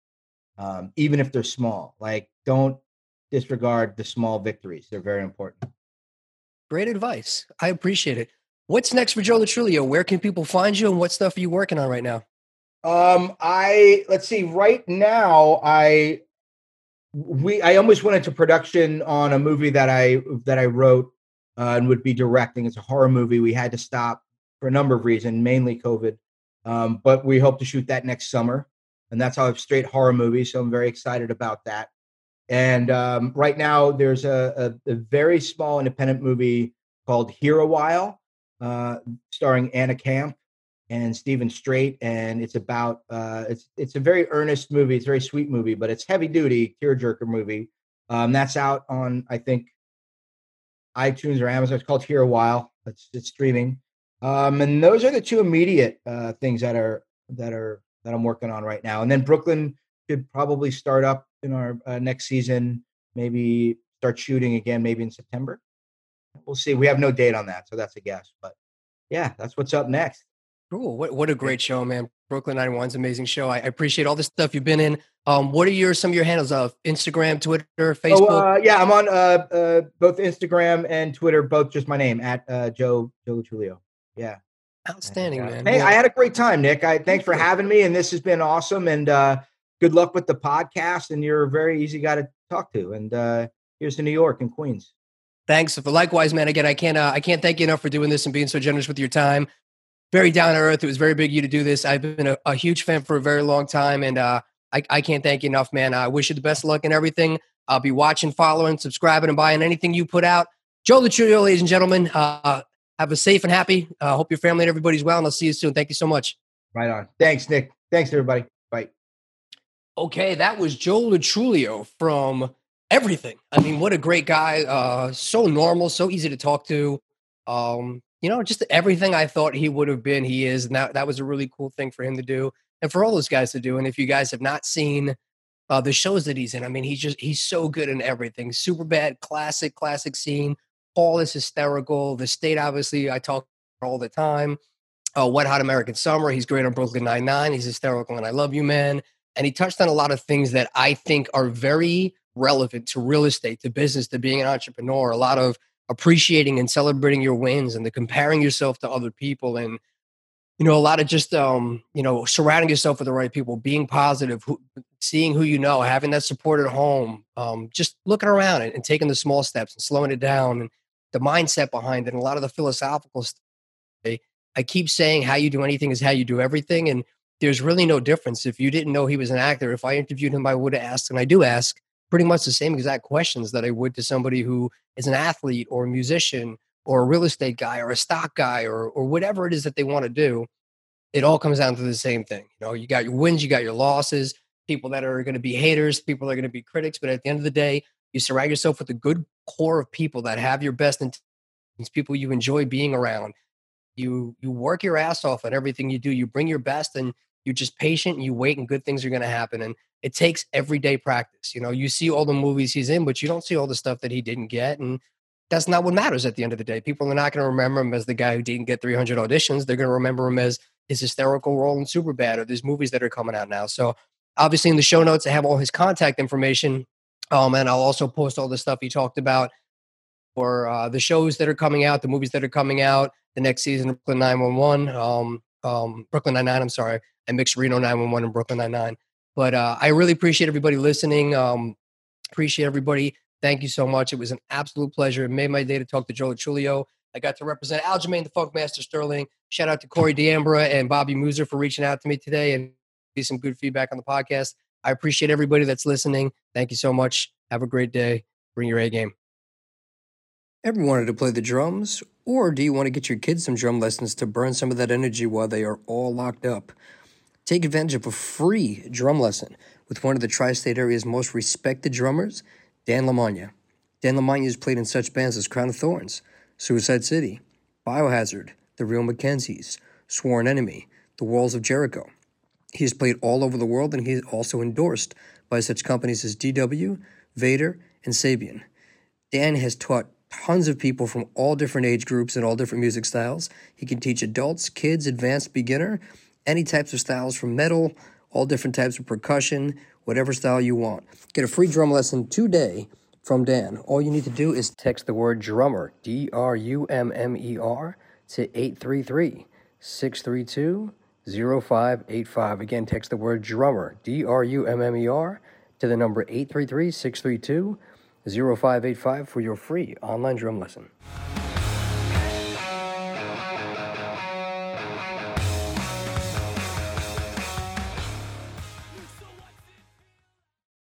Um, even if they're small, like don't disregard the small victories. They're very important. Great advice. I appreciate it. What's next for Joe Lo Truglio? Where can people find you and what stuff are you working on right now? Um, I let's see. Right now, I we I almost went into production on a movie that I that I wrote uh, and would be directing. It's a horror movie. We had to stop for a number of reasons, mainly COVID. Um, but we hope to shoot that next summer, and that's how a straight horror movie. So I'm very excited about that. And um, right now, there's a, a, a, very small independent movie called Here a While, uh, starring Anna Camp, and Steven Strait, and it's about uh, it's it's a very earnest movie. It's a very sweet movie, but it's heavy duty tearjerker movie. Um, that's out on I think iTunes or Amazon. It's called Here a While. It's it's streaming, um, and those are the two immediate uh, things that are that are that I'm working on right now. And then Brooklyn should probably start up in our uh, next season. Maybe start shooting again, maybe in September. We'll see. We have no date on that, so that's a guess. But yeah, that's what's up next. Cool. What what a great show, man. Brooklyn 91's amazing show. I, I appreciate all the stuff you've been in. Um, what are your some of your handles of Instagram, Twitter, Facebook? Oh, uh, yeah, I'm on uh, uh, both Instagram and Twitter, both just my name at uh, Joe Lo Truglio. Yeah. Outstanding, and, man. Hey, well, I had a great time, Nick. I thanks for having me, and this has been awesome. And uh, good luck with the podcast. And you're a very easy guy to talk to. And uh, here's to New York and Queens. Thanks. Likewise, man. Again, I can't uh, I can't thank you enough for doing this and being so generous with your time very down to earth. It was very big of you to do this. I've been a, a huge fan for a very long time, and uh, I, I, can't thank you enough, man. I wish you the best of luck and everything. I'll be watching, following, subscribing, and buying anything you put out. Joe Truglio, ladies and gentlemen. Uh, have a safe and happy. I uh, hope your family and everybody's well, and I'll see you soon. Thank you so much. Right on. Thanks, Nick. Thanks, everybody. Bye. Okay, that was Joe Lo Truglio from everything. I mean, what a great guy. Uh, so normal, so easy to talk to. Um, you know, just everything I thought he would have been, he is. And that, that was a really cool thing for him to do and for all those guys to do. And if you guys have not seen uh, the shows that he's in, I mean, he's just, he's so good in everything. Super bad, classic, classic scene. Paul is hysterical. The state, obviously, I talk all the time. Uh, Wet Hot American Summer. He's great on Brooklyn Nine Nine. He's hysterical and I Love You Man. And he touched on a lot of things that I think are very relevant to real estate, to business, to being an entrepreneur. A lot of appreciating and celebrating your wins and the comparing yourself to other people and you know a lot of just um you know surrounding yourself with the right people being positive who, seeing who you know having that support at home um just looking around and, and taking the small steps and slowing it down and the mindset behind it and a lot of the philosophical stuff i keep saying how you do anything is how you do everything and there's really no difference if you didn't know he was an actor if i interviewed him i would have asked and i do ask pretty much the same exact questions that I would to somebody who is an athlete or a musician or a real estate guy or a stock guy or or whatever it is that they want to do. It all comes down to the same thing. You know, you got your wins, you got your losses, people that are going to be haters, people that are going to be critics, but at the end of the day, you surround yourself with a good core of people that have your best intentions, people you enjoy being around. You you work your ass off on everything you do. You bring your best and you're just patient and you wait and good things are going to happen and it takes everyday practice you know you see all the movies he's in but you don't see all the stuff that he didn't get and that's not what matters at the end of the day people are not going to remember him as the guy who didn't get 300 auditions they're going to remember him as his hysterical role in Superbad or these movies that are coming out now. So obviously in the show notes, I have all his contact information. Um, and I'll also post all the stuff he talked about for uh, the shows that are coming out, the movies that are coming out, the next season of Brooklyn 911, um, um, Brooklyn Nine-Nine, I'm sorry. I mixed Reno 911 and Brooklyn Nine-Nine. But uh, I really appreciate everybody listening. Um, appreciate everybody. Thank you so much. It was an absolute pleasure. It made my day to talk to Joe Truglio. I got to represent Aljamain, the Funkmaster Sterling. Shout out to Corey D'Ambra and Bobby Muser for reaching out to me today and be some good feedback on the podcast. I appreciate everybody that's listening. Thank you so much. Have a great day. Bring your A game. Ever wanted to play the drums? Or do you want to get your kids some drum lessons to burn some of that energy while they are all locked up? Take advantage of a free drum lesson with one of the tri state area's most respected drummers, Dan Lamagna. Dan Lamagna has played in such bands as Crown of Thorns, Suicide City, Biohazard, The Real McKenzies, Sworn Enemy, The Walls of Jericho. He has played all over the world and he is also endorsed by such companies as DW, Vater, and Sabian. Dan has taught tons of people from all different age groups and all different music styles. He can teach adults, kids, advanced beginner, any types of styles from metal, all different types of percussion, whatever style you want. Get a free drum lesson today from Dan. All you need to do is text the word drummer, D R U M M E R, to 833 632 0585. Again, text the word drummer, D R U M M E R, to the number 833 632 0585 for your free online drum lesson.